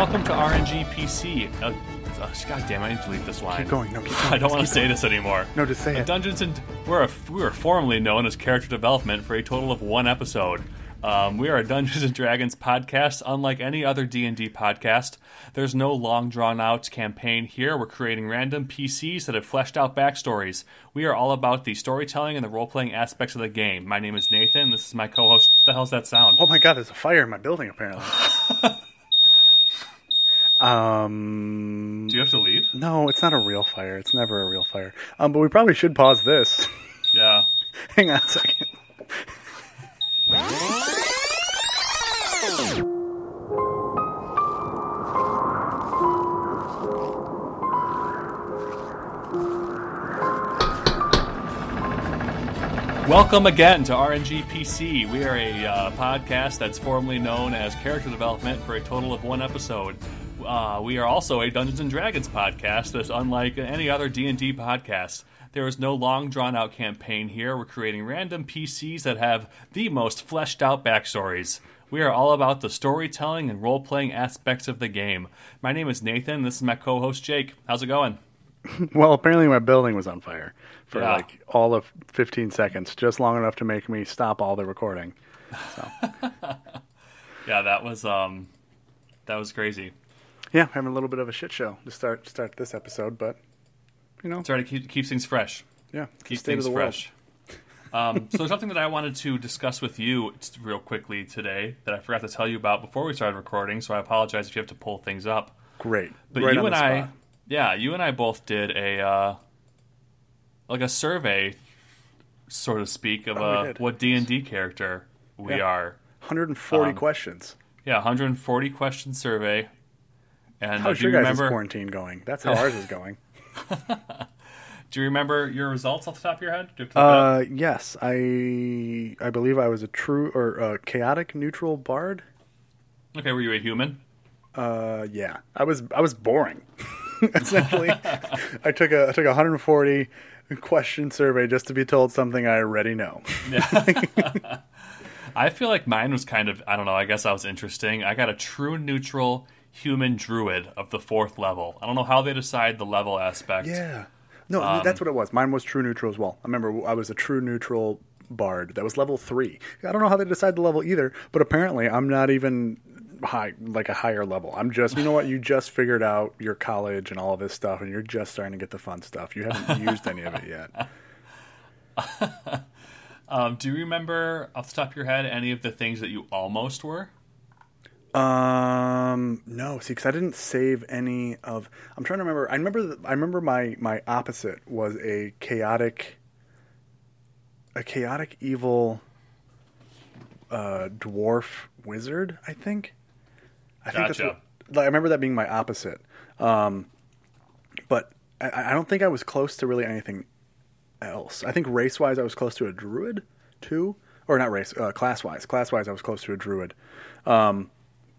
welcome to RNG PC. Uh, uh, God damn, I need to delete this line. Keep going. No, keep going. I don't want to say going. this anymore. No, just say Uh, it. Dungeons and we're a, we were formerly known as Character Development for a total of one episode. Um, we are a Dungeons and Dragons podcast, unlike any other D and D podcast. There's no long drawn out campaign here. We're creating random PCs that have fleshed out backstories. We are all about the storytelling and the role playing aspects of the game. My name is Nathan. This is my co-host. What the hell's that sound? Oh my god, there's a fire in my building apparently. um, Do you have to leave? no, it's not a real fire. It's never a real fire. Um, but we probably should pause this. Yeah. Hang on a second. Welcome again to RNG PC. We are a uh, podcast that's formerly known as Character Development for a total of one episode. Uh, we are also a Dungeons and Dragons podcast that's unlike any other D&D podcast. There is no long drawn out campaign here. We're creating random PCs that have the most fleshed out backstories. We are all about the storytelling and role playing aspects of the game. My name is Nathan. This is my co host Jake. How's it going? Well, apparently my building was on fire for Yeah. like all of 15 seconds, just long enough to make me stop all the recording. So. Yeah, that was um, that was crazy. Yeah, having a little bit of a shit show to start start this episode, but you know, Try to keep, keep things fresh. yeah, keep things fresh. um, so something that I wanted to discuss with you real quickly today that I forgot to tell you about before we started recording. So I apologize if you have to pull things up. Great, But right you and I, yeah, you and I both did a uh, like a survey, so to speak, of Oh, uh, what D and D character we Yeah. are. 140 um, questions. Yeah, 140 question survey. And How's your guys' remember? quarantine going? That's how ours is going. Do you remember your results off the top of your head? You have to look it up? Uh, yes, I I believe I was a true or uh, chaotic neutral bard. okay, were you a human? Uh, yeah, I was I was boring. Essentially, I took a I took a 140 question survey just to be told something I already know. I feel like mine was kind of I don't know. I guess I was interesting. I got a true neutral human druid of the fourth level. I don't know how they decide the level aspect. Yeah, no, Um, that's what it was. Mine was true neutral as well. I remember I was a true neutral bard. That was level three. I don't know how they decide the level either, but apparently I'm not even high like a higher level. I'm just you know what you just figured out your college and all of this stuff, and you're just starting to get the fun stuff. You haven't used any of it yet. Um, do you remember off the top of your head any of the things that you almost were? Um, no, see, because I didn't save any of. I'm trying to remember. I remember. I remember my my opposite was a chaotic, a chaotic evil, uh, dwarf wizard. I think. I think that's Gotcha. what. Like, I remember that being my opposite. Um, but I, I don't think I was close to really anything else. I think race wise, I was close to a druid too, or not race, uh, class wise. Class wise, I was close to a druid. Um,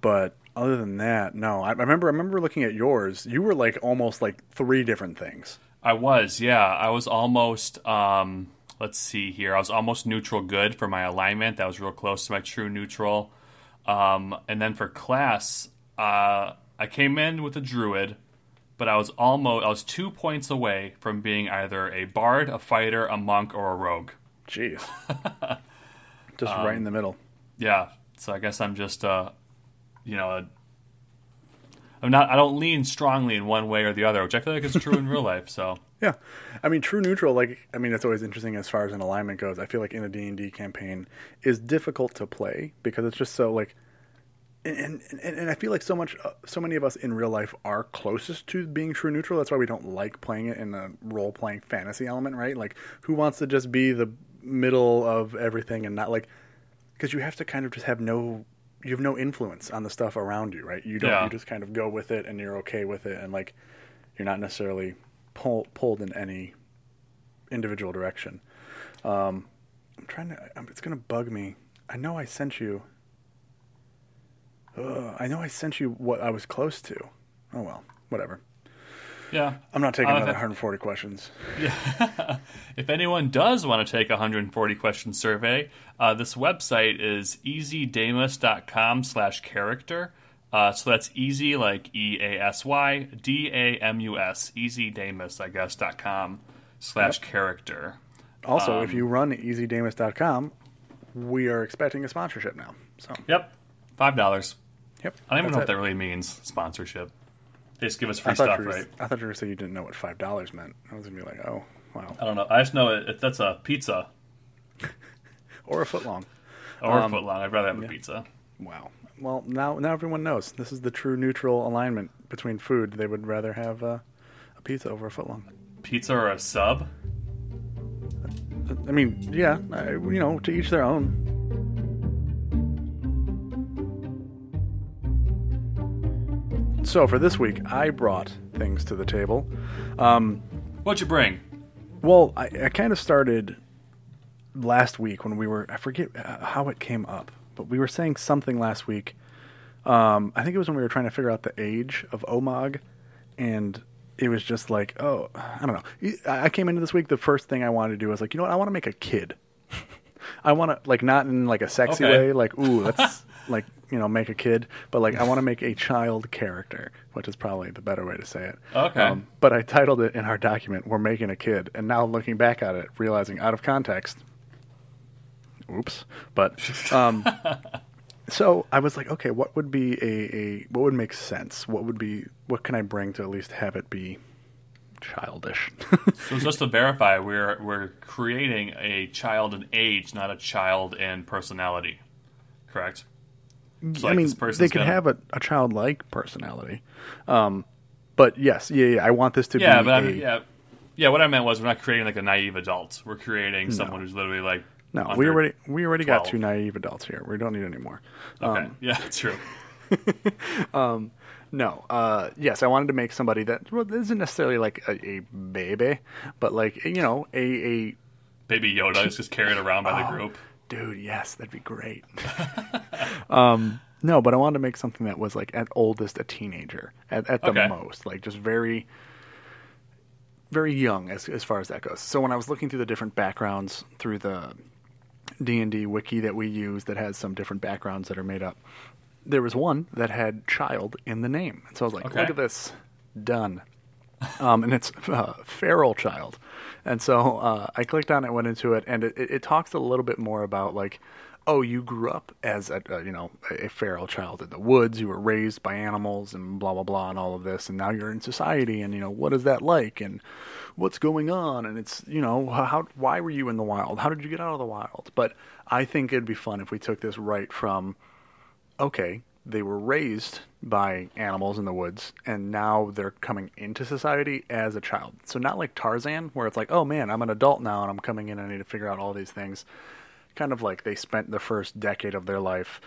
but other than that, no. I, I remember. I remember looking at yours. You were like almost like three different things. I was, yeah. I was almost. Um, let's see here. I was almost neutral good for my alignment. That was real close to my true neutral. Um, and then for class, uh, I came in with a druid, but I was almost. I was two points away from being either a bard, a fighter, a monk, or a rogue. Jeez, just Um, right in the middle. Yeah. So I guess I'm just, uh, you know, a, I'm not. I don't lean strongly in one way or the other, which I feel like is true in real life. So. Yeah, I mean, true neutral. Like, I mean, it's always interesting as far as an alignment goes. I feel like in a D and D campaign is difficult to play because it's just so like, and and, and I feel like so much, uh, so many of us in real life are closest to being true neutral. That's why we don't like playing it in a role playing fantasy element, right? Like, who wants to just be the middle of everything and not like, because you have to kind of just have no. You have no influence on the stuff around you, right? You don't. Yeah. You just kind of go with it, and you're okay with it, and like, you're not necessarily pull, pulled in any individual direction. Um, I'm trying to. I'm, it's gonna bug me. I know I sent you. Ugh, I know I sent you what I was close to. Oh well, whatever. Yeah. I'm not taking Uh, another that- 140 questions. Yeah. If anyone does want to take a 140 question survey, uh, this website is easydamus.com slash character. Uh, so that's easy, like E A S Y D A M U S, easydamus, I guess, dot com slash character. Also, Um, if you run easydamus.com, we are expecting a sponsorship now. So, Yep, five dollars. yep. I don't even know what it. that really means. Sponsorship. They just give us free stuff, were, right? I thought you were saying you didn't know what five dollars meant. I was gonna be like, oh, wow, I don't know. I just know it, that's a pizza or a foot long. or Um, a foot long. I'd rather have a pizza. Wow. Well, now now everyone knows this is the true neutral alignment between food. They would rather have uh, a pizza over a foot long. Pizza or a sub? I mean, yeah, I, you know, to each their own. So for this week, I brought things to the table. What'd you bring? Well, I, I kind of started last week when we were, I forget uh, how it came up, but we were saying something last week. Um, I think it was when we were trying to figure out the age of Omag, and it was just like, oh, I don't know. I came into this week, the first thing I wanted to do was like, you know what, I want to make a kid. I want to, like, not in like a sexy Okay. way, like, ooh, let's, like, you know, make a kid, but like, I want to make a child character, which is probably the better way to say it. Okay. but I titled it in our document, We're Making a Kid. And now looking back at it, realizing out of context, oops. But, um, so I was like, okay, what would be a, a, what would make sense? What would be, what can I bring to at least have it be childish? So just to verify, we're we're creating a child in age, not a child in personality. Correct? So, I like, mean, they can gonna- have a, a childlike personality. Um, but yes, yeah, yeah, I want this to Yeah, be but a, I'm, yeah, yeah. What I meant was we're not creating like a naive adult. We're creating someone who's literally like no, we already, we already got two naive adults here. We don't need any more. Okay, yeah, true. No, uh, yes, I wanted to make somebody that well, isn't necessarily like a, a baby, but like you know, a a Baby Yoda is just carried around by the Oh. group. Dude. Yes, that'd be great. um, no, but I wanted to make something that was like at oldest a teenager, at, at the Okay. most, like just very, very young as as far as that goes. So when I was looking through the different backgrounds through the D and D wiki that we use, that has some different backgrounds that are made up, there was one that had child in the name, and so I was like, Okay. look at this, done. Um, and it's uh, feral child. And so uh, I clicked on it, went into it, and it, it, talks a little bit more about like, oh, you grew up as a, a you know a feral child in the woods. You were raised by animals and blah blah blah and all of this, and now you're in society, and you know what is that like, and what's going on, and it's you know how why were you in the wild? How did you get out of the wild? But I think it'd be fun if we took this right from okay, they were raised by animals in the woods and now they're coming into society as a child. So not like Tarzan where it's like, "Oh man, I'm an adult now and I'm coming in and I need to figure out all these things." Kind of like they spent the first decade of their life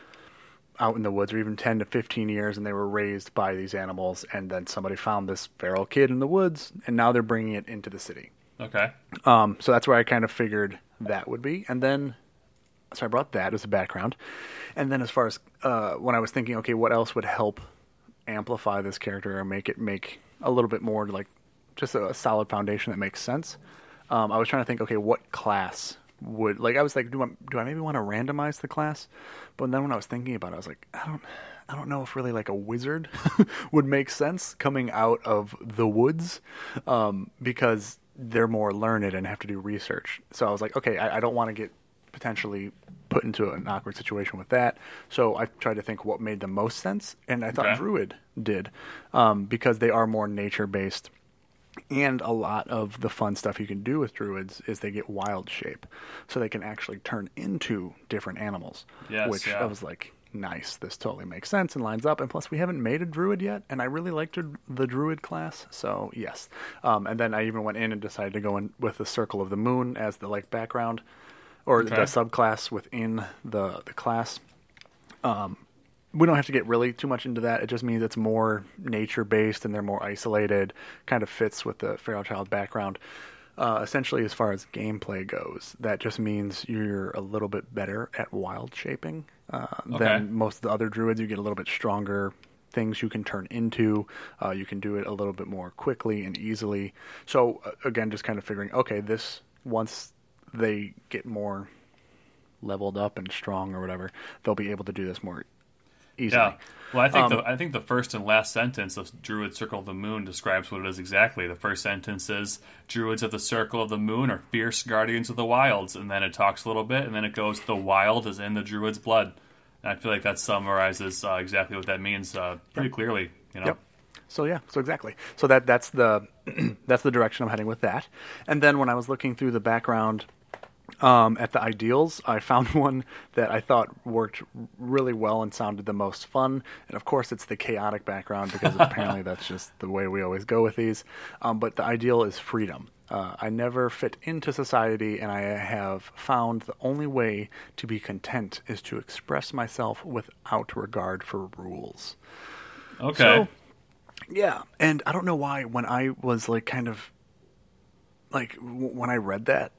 out in the woods or even 10 to 15 years and they were raised by these animals and then somebody found this feral kid in the woods and now they're bringing it into the city. Okay, Um, so that's where I kind of figured that would be. And then, so I brought that as a background. And then as far as uh, when I was thinking, okay, what else would help amplify this character or make it make a little bit more like just a, solid foundation that makes sense? Um, I was trying to think, okay, what class would like? I was like, do I, do I maybe want to randomize the class? But then when I was thinking about it, I was like, I don't. I don't know if really like a wizard would make sense coming out of the woods um, because they're more learned and have to do research. So I was like, okay, I, I don't want to get potentially put into an awkward situation with that. So I tried to think what made the most sense, and I thought Okay. Druid did um, because they are more nature based. And a lot of the fun stuff you can do with druids is they get wild shape, so they can actually turn into different animals. Yes, which yeah. I was like, nice, this totally makes sense and lines up. And plus, we haven't made a druid yet, and I really liked the- druid class, so yes. Um, and then I even went in and decided to go in with the circle of the moon as the like background, or Okay. the subclass within the the class we don't have to get really too much into that. It just means it's more nature based and they're more isolated. Kind of fits with the feral child background. Uh, essentially, as far as gameplay goes, that just means you're a little bit better at wild shaping uh, Okay. than most of the other druids. You get a little bit stronger things you can turn into. Uh, you can do it a little bit more quickly and easily. So uh, again, just kind of figuring, okay, this once they get more leveled up and strong or whatever, they'll be able to do this more easily. Yeah. Well, I think Um, the I think the first and last sentence of Druid Circle of the Moon describes what it is exactly. The first sentence is Druids of the Circle of the Moon are fierce guardians of the wilds, and then it talks a little bit, and then it goes the wild is in the Druid's blood. And I feel like that summarizes uh, exactly what that means uh, pretty clearly. You know. Yep. So yeah, so exactly. So that that's the that's the direction I'm heading with that. And then when I was looking through the background um, at the ideals, I found one that I thought worked really well and sounded the most fun. And of course, it's the chaotic background because apparently that's just the way we always go with these. Um, but the ideal is freedom. Uh, I never fit into society, and I have found the only way to be content is to express myself without regard for rules. Okay. So, yeah, and I don't know why when I was like kind of like w- when I read that,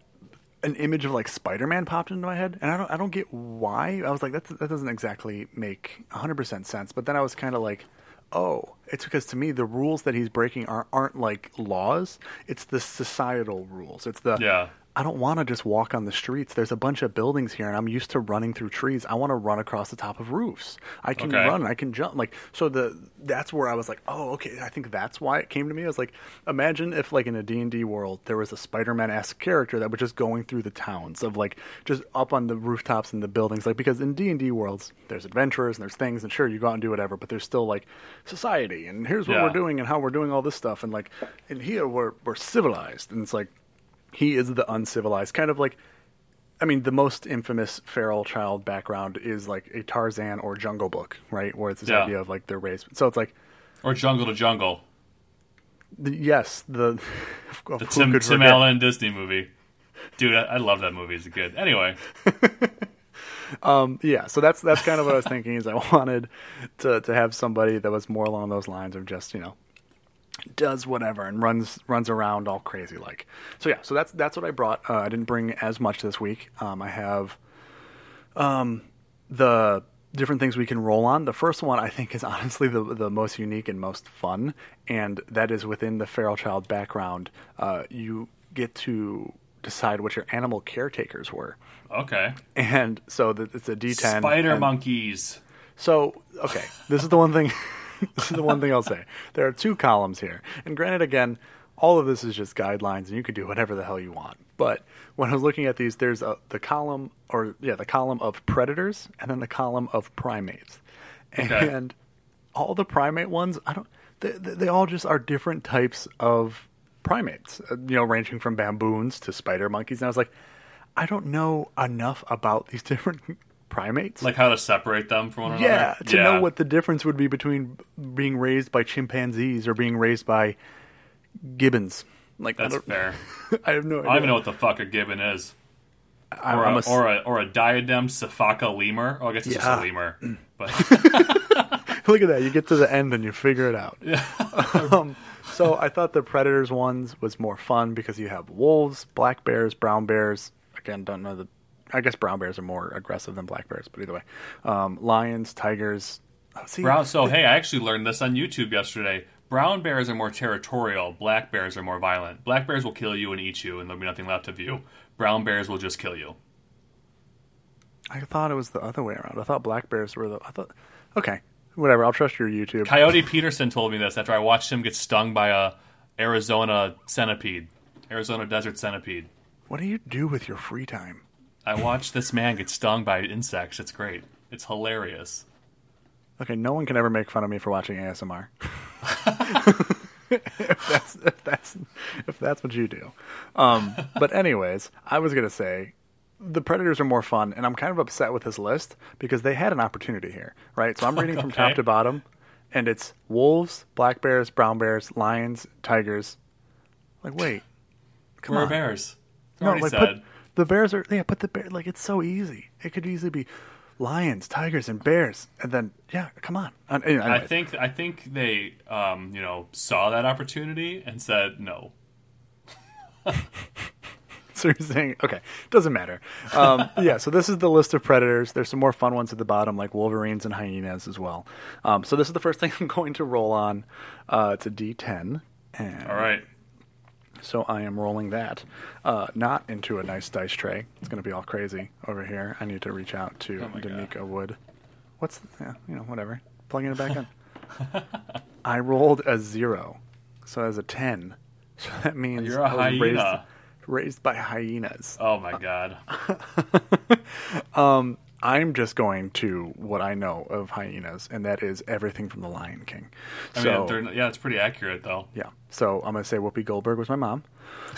an image of like Spider-Man popped into my head, and I don't I don't get why. I was like that that doesn't exactly make 100% sense. But then I was kind of like, oh, it's because to me the rules that he's breaking aren't aren't like laws. It's the societal rules. It's the yeah. I don't want to just walk on the streets. There's a bunch of buildings here, and I'm used to running through trees. I want to run across the top of roofs. I can Okay. run. I can jump. Like so, the that's where I was like, oh, okay. I think that's why it came to me. I was like, imagine if like in a D and D world there was a Spider-Man esque character that was just going through the towns of like just up on the rooftops and the buildings. Like because in D and D worlds there's adventurers and there's things, and sure you go out and do whatever, but there's still like society and here's what Yeah. we're doing and how we're doing all this stuff and like in here we're we're civilized and it's like he is the uncivilized kind of like i mean the most infamous feral child background is like a tarzan or jungle book right where it's this Yeah. idea of like they're raised so it's like Or Jungle to Jungle, the, yes the, the Tim Tim? Allen Disney movie. Dude, I, I love that movie as a kid. Anyway, um, yeah so that's that's kind of what i was thinking is i wanted to to have somebody that was more along those lines of just you know does whatever and runs runs around all crazy like so yeah so that's that's what i brought uh, i didn't bring as much this week um, i have um, the different things we can roll on the first one i think is honestly the the most unique and most fun and that is within the feral child background uh, you get to decide what your animal caretakers were okay. and so the, it's a d10 Spider and- monkeys. so, okay, this is the one thing. this is the one thing I'll say. There are two columns here, and granted, again, all of this is just guidelines, and you can do whatever the hell you want. But when I was looking at these, there's a, the column, or yeah, the column of predators, and then the column of primates, Okay. and all the primate ones, I don't. They, they all just are different types of primates, uh, you know, ranging from baboons to spider monkeys. And I was like, I don't know enough about these different primates. Like how to separate them from one another. Yeah, to know what the difference would be between being raised by chimpanzees or being raised by gibbons. Like That's I fair. I have no idea. I don't even know what the fuck a gibbon is. I, Or I'm a, or a or a diadem sifaka lemur. Oh, I guess it's Yeah. just a lemur. But look at that. You get to the end and you figure it out. um, so I thought the predators ones was more fun because you have wolves, black bears, brown bears. Again, don't know the. I guess brown bears are more aggressive than black bears, but either way, um, lions, tigers. Oh, see, brown. So hey, I actually learned this on YouTube yesterday. Brown bears are more territorial. Black bears are more violent. Black bears will kill you and eat you, and there'll be nothing left of you. Brown bears will just kill you. I thought it was the other way around. I thought black bears were the. I thought. Okay, whatever. I'll trust your YouTube. Coyote Peterson told me this after I watched him get stung by a Arizona centipede, Arizona desert centipede. What do you do with your free time? I watched this man get stung by insects. It's great. It's hilarious. Okay, no one can ever make fun of me for watching ASMR. if that's if that's if that's what you do. Um, but anyways, I was gonna say the Predators are more fun, and I'm kind of upset with this list because they had an opportunity here, right? So I'm reading from top to bottom, and it's wolves, black bears, brown bears, lions, tigers. Like, wait, come Where are on, bears? no, like said. put the bears are yeah, but the bear like it's so easy. It could easily be lions, tigers, and bears, and then yeah, come on. Anyway, I think I think they um, you know saw that opportunity and said no. So you're saying, okay, doesn't matter. Um, yeah, so this is the list of predators. There's some more fun ones at the bottom, like wolverines and hyenas as well. Um, so this is the first thing I'm going to roll on. Uh, it's a D10. And All right. So I am rolling that, uh, not into a nice dice tray. It's going to be all crazy over here. I need to reach out to Oh God. Wood. What's yeah, you know whatever. Plugging it back in. I rolled a zero, so as a ten. So that means You're a was raised, hyena. raised by hyenas. Oh my god. I'm just going to what I know of hyenas, and that is everything from The Lion King. I so mean, yeah, it's pretty accurate though. yeah, so I'm gonna say Whoopi Goldberg was my mom.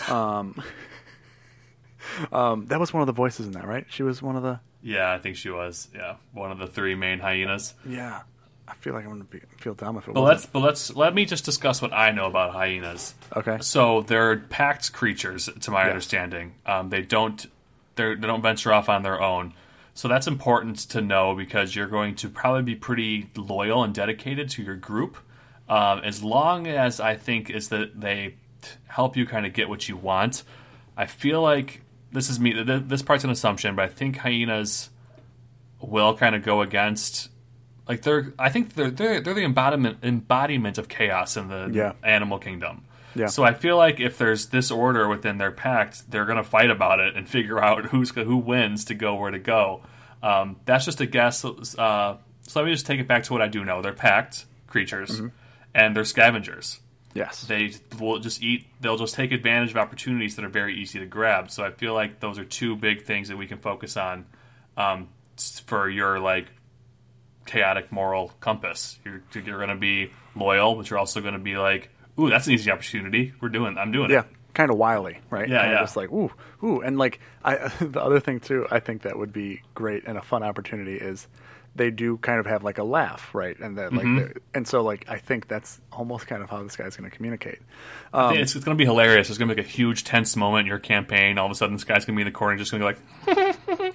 Um, um, that was one of the voices in that, right? She was one of the. Yeah, I think she was. Yeah, one of the three main hyenas. Yeah, I feel like I'm gonna be, feel dumb if it But wasn't. let's but let's let me just discuss what I know about hyenas. Okay. So they're packed creatures, to my Yes. understanding. Um, they don't they don't venture off on their own. So that's important to know because you're going to probably be pretty loyal and dedicated to your group, um, as long as I think is that they help you kind of get what you want. I feel like this is me. This part's an assumption, but I think hyenas will kind of go against like they're I think they're they're, they're the embodiment embodiment of chaos in the Yeah. animal kingdom. Yeah. So I feel like if there's disorder within their pact, they're gonna fight about it and figure out who's who wins to go where to go. Um, that's just a guess. Uh, so let me just take it back to what I do know. They're packed creatures, Mm-hmm. and they're scavengers. yes. They will just eat. They'll just take advantage of opportunities that are very easy to grab. So I feel like those are two big things that we can focus on um, for your like chaotic moral compass. You're you're going to be loyal, but you're also going to be like, ooh, that's an easy opportunity. We're doing. I'm doing yeah, it. Yeah, kind of wily, right? Yeah, Kinda yeah. Just like ooh, ooh, and like I, the other thing too, I think that would be great and a fun opportunity is they do kind of have like a laugh, right? And that like, Mm-hmm. and so like I think that's almost kind of how this guy's going to communicate. Um, it's, it's going to be hilarious. There's going to be like a huge tense moment in your campaign. All of a sudden, this guy's going to be in the corner, and just going to be like,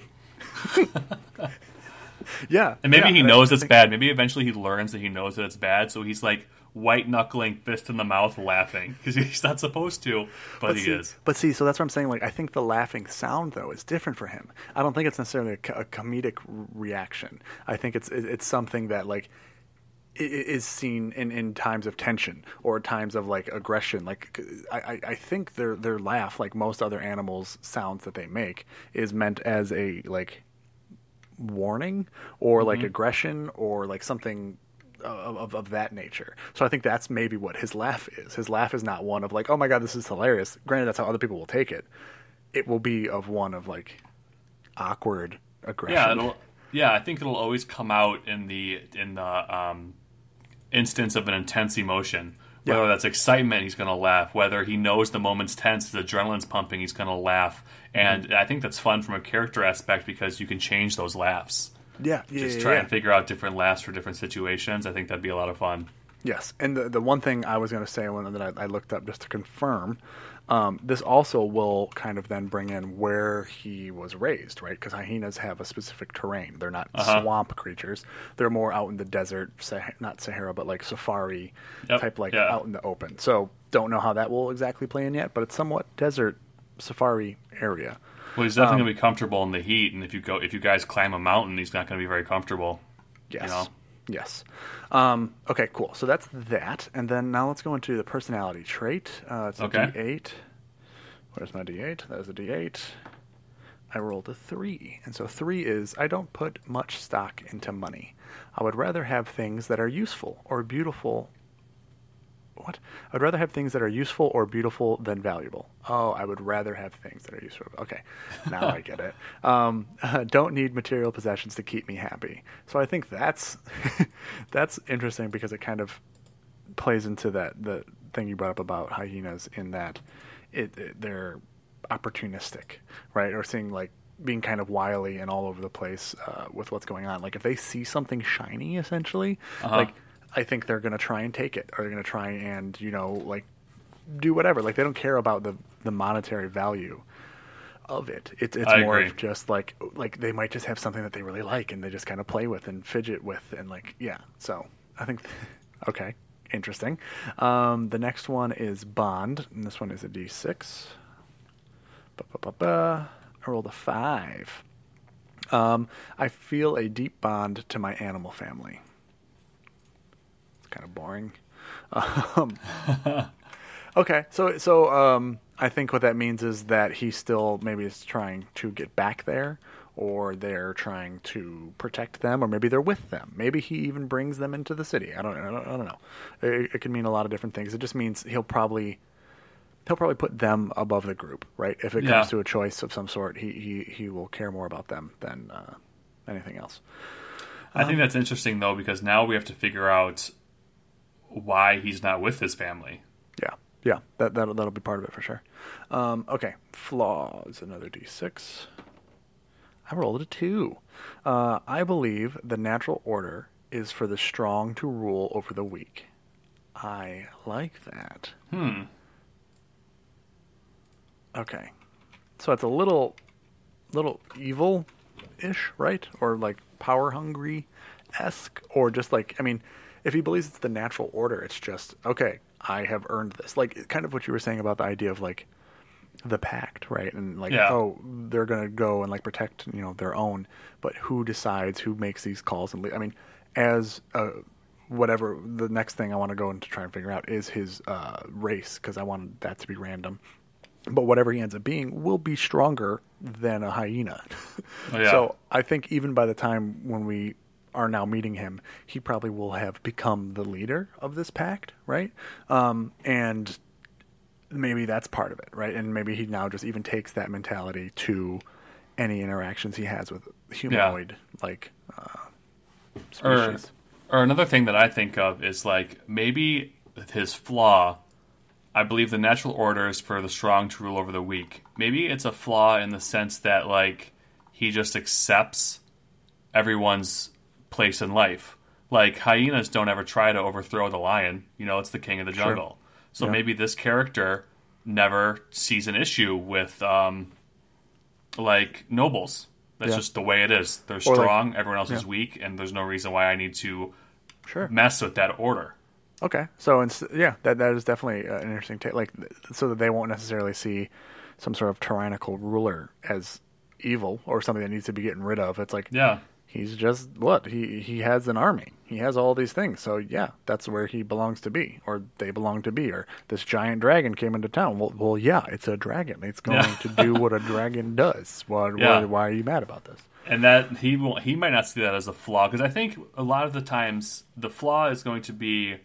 Yeah, and maybe yeah, he knows it's bad. Maybe eventually he learns that he knows that it's bad, so he's like white knuckling, fist in the mouth, laughing because he's not supposed to, but, he see, is. But see, so that's what I'm saying. Like, I think the laughing sound though is different for him. I don't think it's necessarily a, a comedic reaction. I think it's it's something that like is seen in, in times of tension or times of like aggression. Like, I, I- I think their their laugh, like most other animals' sounds that they make, is meant as a like warning or like mm-hmm. aggression or like something of, of, of that nature. So I think that's maybe what his laugh is. His laugh is not one of like, oh my god, this is hilarious. Granted, that's how other people will take it. It will be of one of like awkward aggression. Yeah, it'll, yeah. I think it'll always come out in the in the um, instance of an intense emotion. Whether Yeah. that's excitement, he's going to laugh. Whether he knows the moment's tense, his adrenaline's pumping, he's going to laugh. And Mm-hmm. I think that's fun from a character aspect because you can change those laughs. Yeah, yeah, Just yeah, try yeah. and figure out different laughs for different situations. I think that'd be a lot of fun. Yes, and the the one thing I was going to say when that I, I looked up just to confirm, um, this also will kind of then bring in where he was raised, right? Because hyenas have a specific terrain. They're not Uh-huh. swamp creatures. They're more out in the desert, Sah- not Sahara, but like safari Yep, type, like yeah. out in the open. So don't know how that will exactly play in yet, but it's somewhat desert safari area. Well, he's Um, definitely going to be comfortable in the heat, and if you go, if you guys climb a mountain, he's not going to be very comfortable. Yes. know? Yes. Um, okay, cool. So that's that. And then now let's go into the personality trait. Uh, it's a Okay. D8. Where's my D8? That is a D8. I rolled a 3. And so 3 is I don't put much stock into money. I would rather have things that are useful or beautiful. What? I'd rather have things that are useful or beautiful than valuable. Oh, I would rather have things that are useful. Okay, now I get it. Um, don't need material possessions to keep me happy. So I think that's that's interesting because it kind of plays into that the thing you brought up about hyenas in that it, it they're opportunistic, right? Or seeing like being kind of wily and all over the place uh, with what's going on. Like if they see something shiny, essentially, Uh-huh. like I think they're gonna try and take it, or they're gonna try and you know like do whatever. Like they don't care about the the monetary value of it. It's it's I more agree. of just like like they might just have something that they really like and they just kind of play with and fidget with and like yeah. So I think okay, interesting. Um, the next one is Bond, and this one is a D six. I rolled a five. Um, I feel a deep bond to my animal family. Kind of boring. Um, okay, so so um, I think what that means is that he still maybe is trying to get back there, or they're trying to protect them, or maybe they're with them. Maybe he even brings them into the city. I don't, I don't, I don't know. It, it can mean a lot of different things. It just means he'll probably he'll probably put them above the group, right? If it comes Yeah. to a choice of some sort, he he, he will care more about them than uh, anything else. I think that's interesting though because now we have to figure out why he's not with his family. Yeah, yeah, that that'll that'll be part of it for sure. Um, okay, flaws. Another d6. I rolled a two. Uh, I believe the natural order is for the strong to rule over the weak. I like that. Hmm. Okay, so it's a little, little evil-ish, right? Or like power hungry esque, or just like I mean, if he believes it's the natural order, it's just okay. I have earned this. Like kind of what you were saying about the idea of like the pact, right? And like, Yeah. oh, they're gonna go and like protect, you know, their own. But who decides who makes these calls? And le- I mean, as uh, whatever the next thing I want to go and to try and figure out is his uh, race because I want that to be random. But whatever he ends up being will be stronger than a hyena. Yeah. So I think even by the time when we are now meeting him, he probably will have become the leader of this pact, right? Um, and maybe that's part of it, right? And maybe he now just even takes that mentality to any interactions he has with humanoid like uh, Or, species. or another thing that I think of is like maybe his flaw. I believe the natural order is for the strong to rule over the weak. Maybe it's a flaw in the sense that like he just accepts everyone's place in life. Like hyenas don't ever try to overthrow the lion. You know, it's the king of the jungle. So Yeah. maybe this character never sees an issue with um, like nobles. That's Yeah. just the way it is. They're Or, like- strong, everyone else is weak, and there's no reason why I need to Sure. mess with that order. Okay, so it's, yeah, that that is definitely uh, an interesting take. Like, so that they won't necessarily see some sort of tyrannical ruler as evil or something that needs to be getting rid of. It's like, Yeah. He's just what he he has an army. He has all these things. So yeah, that's where he belongs to be, or they belong to be. Or this giant dragon came into town. Well, well, yeah, it's a dragon. It's going Yeah. to do what a dragon does. Why, Yeah. why, why are you mad about this? and that he will he might not see that as a flaw because I think a lot of the times the flaw is going to be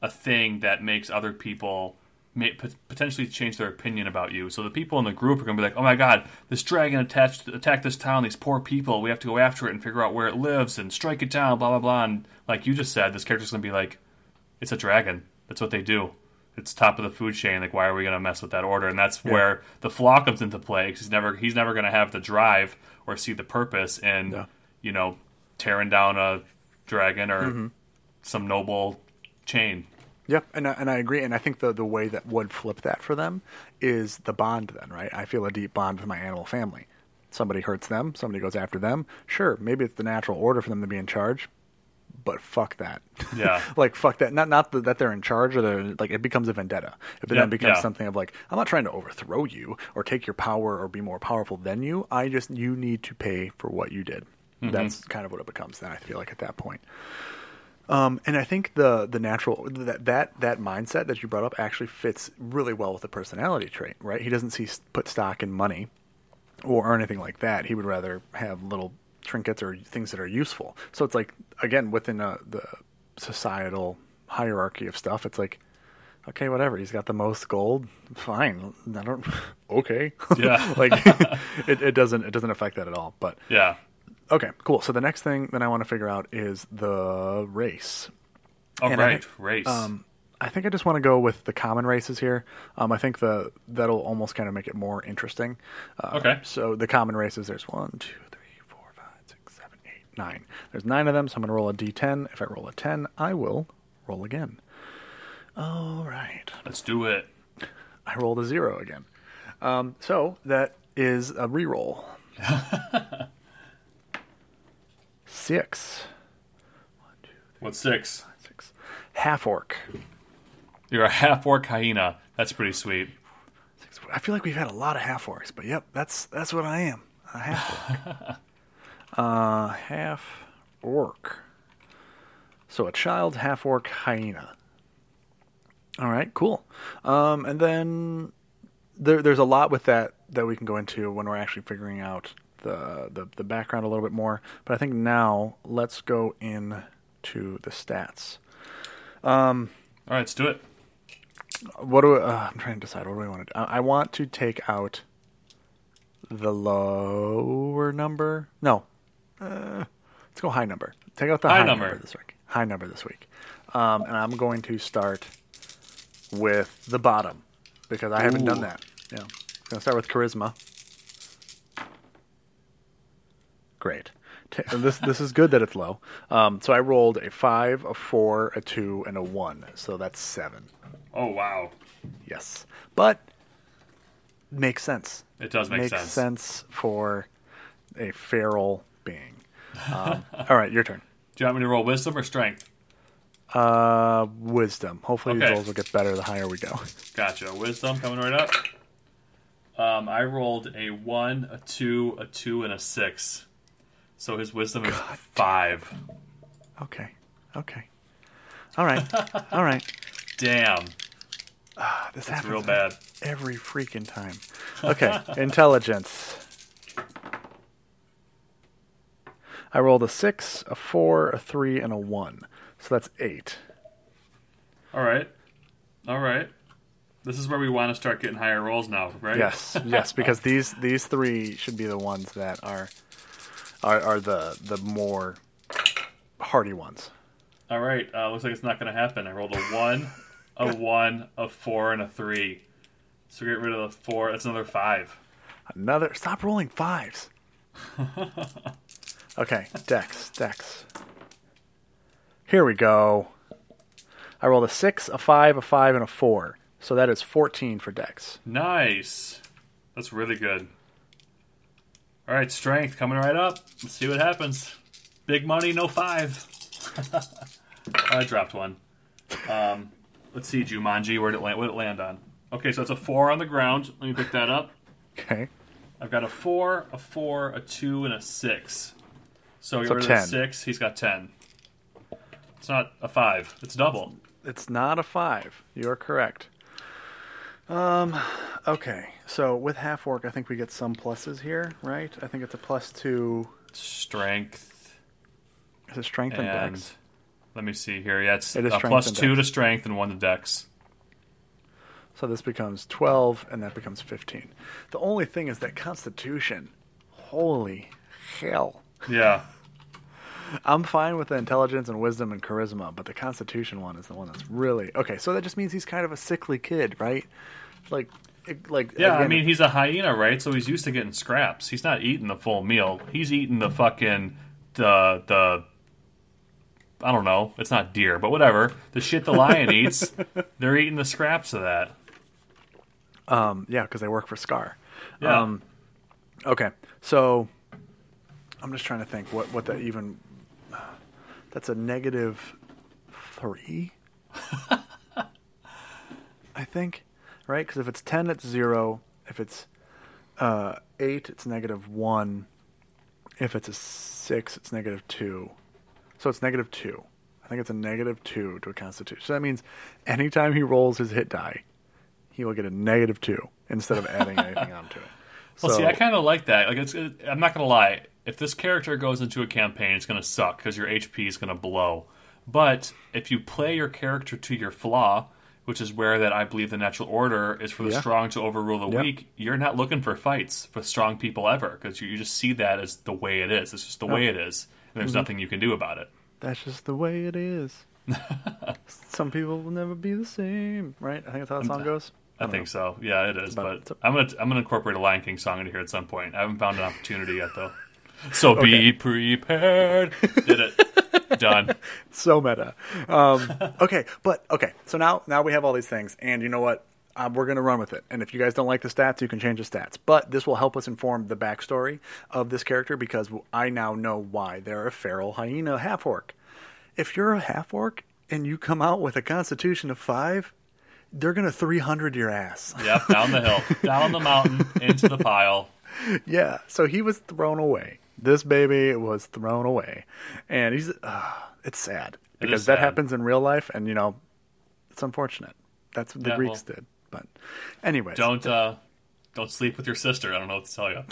a thing that makes other people may, potentially change their opinion about you. So the people in the group are going to be like, "Oh my god, this dragon attached attacked this town. These poor people. We have to go after it and figure out where it lives and strike it down." Blah blah blah. And like you just said, this character's going to be like, "It's a dragon. That's what they do." It's top of the food chain. Like, why are we going to mess with that order? And that's where the flaw comes into play because he's never he's never going to have the drive or see the purpose in Yeah. you know tearing down a dragon or Mm-hmm. some noble chain. Yeah, and I, and I agree, and I think the the way that would flip that for them is the bond. Then, right? I feel a deep bond with my animal family. Somebody hurts them, somebody goes after them. Sure, maybe it's the natural order for them to be in charge, but fuck that. Yeah. like fuck that. Not not that they're in charge, or they're like it becomes a vendetta. If it Yeah, then becomes yeah. something of like I'm not trying to overthrow you or take your power or be more powerful than you. I just you need to pay for what you did. Mm-hmm. That's kind of what it becomes. Then I feel like at that point. Um, and I think the the natural that that that mindset that you brought up actually fits really well with the personality trait, right? He doesn't see put stock in money or anything like that. He would rather have little trinkets or things that are useful. So it's like again within uh the societal hierarchy of stuff, it's like okay, whatever. He's got the most gold. Fine. I don't. Okay. Yeah. like it, it doesn't it doesn't affect that at all. But Yeah. Okay, cool. So the next thing that I want to figure out is the race. All And right, think, race. Um, I think I just want to go with the common races here. Um, I think the that'll almost kind of make it more interesting. Uh, Okay. So the common races, there's one, two, three, four, five, six, seven, eight, nine. There's nine of them, so I'm going to roll a d10. If I roll a 10, I will roll again. All right. Let's do it. I rolled a zero again. Um, so that is a reroll. Six. What's six? Six. Half orc. You're a half orc hyena. That's pretty sweet. I feel like we've had a lot of half orcs, but yep, that's that's what I am. A half orc. uh, half orc. So a child half orc hyena. All right, cool. Um, and then there, there's a lot with that that we can go into when we're actually figuring out the, the the background a little bit more. But I think now let's go in to the stats. All right, let's do it. What do uh, I'm trying to decide? What do I want to? do? I I want to take out the lower number. No, uh, let's go high number. Take out the High high, number. this week. High number this week, um, and I'm going to start with the bottom because I haven't done that. Yeah, I'm gonna start with charisma. Great. T- This this is good that it's low. Um, so I rolled a five, a four, a two, and a one. So that's seven. Oh wow, Yes, but makes sense. it does make makes sense. for a feral being. Um, all right, your turn. Do you want me to roll wisdom or strength? Uh, wisdom. Hopefully these rolls will get better the higher we go. Gotcha. Wisdom coming right up. Um, I rolled a one, a two, a two, and a six. So his wisdom is five. Okay. Okay. All right. All right. Damn, ah, This it's happens real bad. every freaking time. Okay. Intelligence. I rolled a six, a four, a three, and a one. So that's eight. All right, all right. This is where we want to start getting higher rolls now, right? Yes, yes, because these these three should be the ones that are are, are the the more hardy ones. All right. Uh, looks like it's not going to happen. I rolled a one, a one, a four, and a three. So get rid of the four. That's another five. Another stop rolling fives. okay, Dex, Dex. Here we go. I rolled a six, a five, a five, and a four. So that is fourteen for Dex. Nice. That's really good. All right, strength coming right up. Let's see what happens. Big money, no five. I dropped one. Um, let's see, Jumanji. Where did it land? What did it land on? Okay, so it's a four on the ground. Let me pick that up. Okay, I've got a four, a four, a two, and a six. So get So rid of six. He's got ten. It's not a five. It's double. it's not a five. You are correct. Um, okay. So with half orc, I think we get some pluses here, right? I think it's a plus two. Strength Is it strength and, and dex? let me see here. Yeah, it's It is a plus two dex. to strength and one to dex. So this becomes 12, and that becomes 15. The only thing is that Constitution. Holy hell. Yeah. I'm fine with the intelligence and wisdom and charisma, but the Constitution one is the one that's really okay. So that just means he's kind of a sickly kid, right? Like, like Yeah, I mean he's a hyena, right? So he's used to getting scraps. He's not eating the full meal. He's eating the fucking the the I don't know. It's not deer, but whatever. The shit the lion eats, they're eating the scraps of that. um, yeah, because they work for Scar. Yeah. Um, okay, so I'm just trying to think what what that even. That's a negative three. I think, right? Because if it's ten, it's zero. If it's uh, eight, it's negative one. If it's a six, it's negative two. So it's negative two. I think it's a negative two to a Constitution. So that means anytime he rolls his hit die, he will get a negative two instead of adding anything onto it. Well, so, see, I kind of like that. Like, it's. It, I'm not gonna lie. If this character goes into a campaign, it's gonna suck because your HP is gonna blow. But if you play your character to your flaw, which is where that I believe the natural order is for the Yeah. strong to overrule the Yep. weak, you're not looking for fights with strong people ever because you, you just see that as the way it is. It's just the way it is, and Mm-hmm. there's nothing you can do about it. that's just the way it is. Some people will never be the same, right? I think that's how the song goes. I, don't think so. Yeah, it is. But- But I'm gonna I'm gonna incorporate a Lion King song into here at some point. I haven't found an opportunity yet though. So be prepared. Did it. Done. so meta. Um, okay, but okay. So now now we have all these things, and you know what? Um, we're going to run with it. And if you guys don't like the stats, you can change the stats. But this will help us inform the backstory of this character because I now know why they're a feral hyena half orc. If you're a half orc and you come out with a constitution of five, they're going to 300 your ass. Yep, down the hill, down the mountain, into the pile. yeah. So he was thrown away. This baby was thrown away, and he's. Uh, it's sad it because sad. that happens in real life, and you know, it's unfortunate. That's what the yeah, Greeks well, did. But anyway, don't uh, don't sleep with your sister. I don't know what to tell you.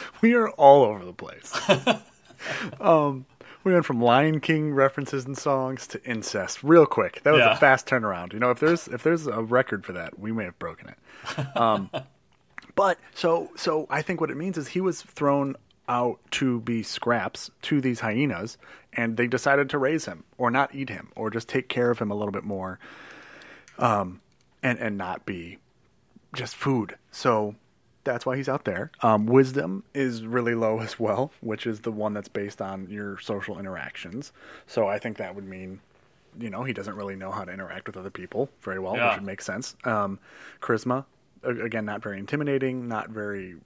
we are all over the place. um, we went from Lion King references and songs to incest real quick. That was Yeah. a fast turnaround. You know, if there's if there's a record for that, we may have broken it. Um, but so so I think what it means is he was thrown out to be scraps to these hyenas, and they decided to raise him or not eat him or just take care of him a little bit more, um, and and not be just food. So that's why he's out there. Um, wisdom is really low as well, which is the one that's based on your social interactions. So I think that would mean, you know, he doesn't really know how to interact with other people very well, Yeah. which would make sense. Um, charisma, again, not very intimidating, not very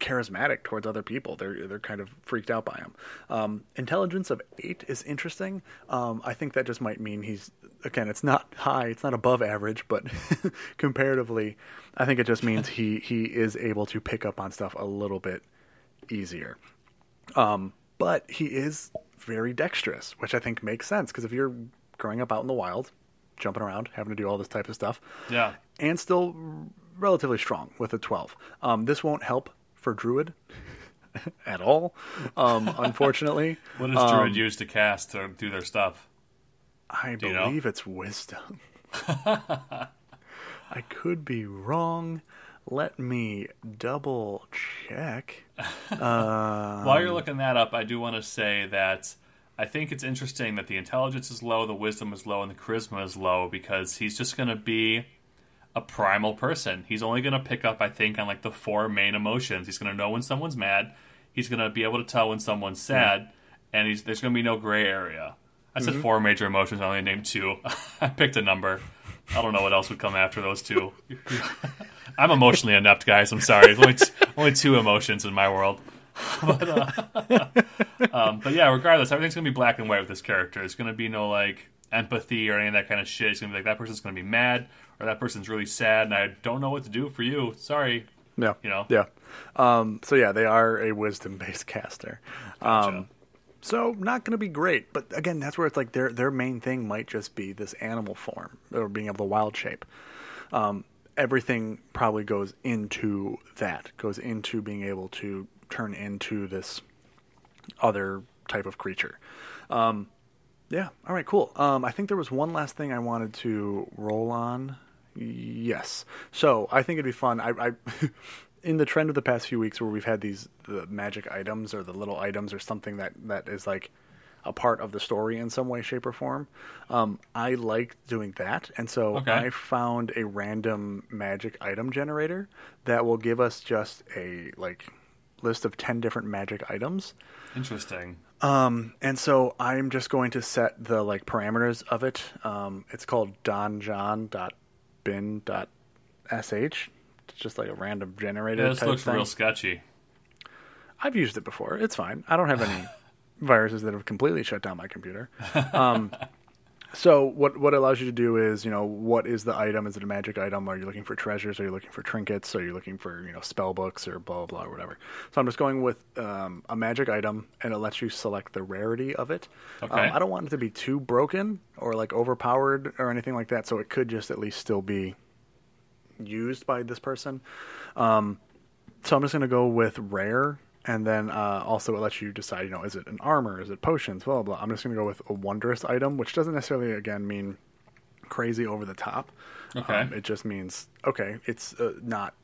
charismatic towards other people. They're they're kind of freaked out by him. Um, intelligence of eight is interesting. Um, I think that just might mean he's again, it's not high, it's not above average, but comparatively, I think it just means he he is able to pick up on stuff a little bit easier. Um, but he is very dexterous, which I think makes sense because if you're growing up out in the wild, jumping around, having to do all this type of stuff, Yeah. and still relatively strong with a 12. Um, this won't help for Druid at all, um, unfortunately. What does Druid use to cast to do their stuff? I you know? believe it's wisdom. I could be wrong. Let me double check. While you're looking that up, I do want to say that I think it's interesting that the intelligence is low, the wisdom is low, and the charisma is low because he's just going to be a primal person. He's only going to pick up, I think, on like the four main emotions. He's going to know when someone's mad. He's going to be able to tell when someone's hmm. sad, and he's, there's going to be no gray area. I said four major emotions. I only named two. I picked a number. I don't know what else would come after those two. I'm emotionally inept, guys. I'm sorry. There's only, t- only two emotions in my world. but, uh, um, but yeah, regardless, everything's gonna be black and white with this character. It's gonna be no like empathy or any of that kind of shit. It's gonna be like that person's gonna be mad or that person's really sad, and I don't know what to do for you. Sorry, Yeah. you know. Yeah. Um, so yeah, they are a wisdom based caster. Gotcha. Um, so not going to be great, but again, that's where it's like their their main thing might just be this animal form or being able to wild shape. Um, everything probably goes into that, goes into being able to turn into this other type of creature. Um, yeah. All right. Cool. Um, I think there was one last thing I wanted to roll on. Yes. So I think it'd be fun. I, I in the trend of the past few weeks where we've had these the magic items or the little items or something that that is like a part of the story in some way, shape, or form. Um, I like doing that, and so Okay. I found a random magic item generator that will give us just a like list of ten different magic items. Interesting. Um, and so I'm just going to set the like parameters of it. Um, it's called donjon.bin.sh. It's just like a random generator. Yeah, this looks thing. real sketchy. I've used it before. It's fine. I don't have any viruses that have completely shut down my computer. Um, so what what it allows you to do is, you know, what is the item? Is it a magic item? Are you looking for treasures? Are you looking for trinkets? Are you looking for you know spell books or blah blah blah or whatever? So I'm just going with um, a magic item, and it lets you select the rarity of it. Okay. Um, I don't want it to be too broken or like overpowered or anything like that. So it could just at least still be used by this person. Um, so I'm just going to go with rare, and then uh, also it lets you decide, you know, is it an armor, is it potions, blah blah. blah. I'm just going to go with a wondrous item, which doesn't necessarily again mean crazy over the top. Okay. Um, it just means okay, it's uh, not.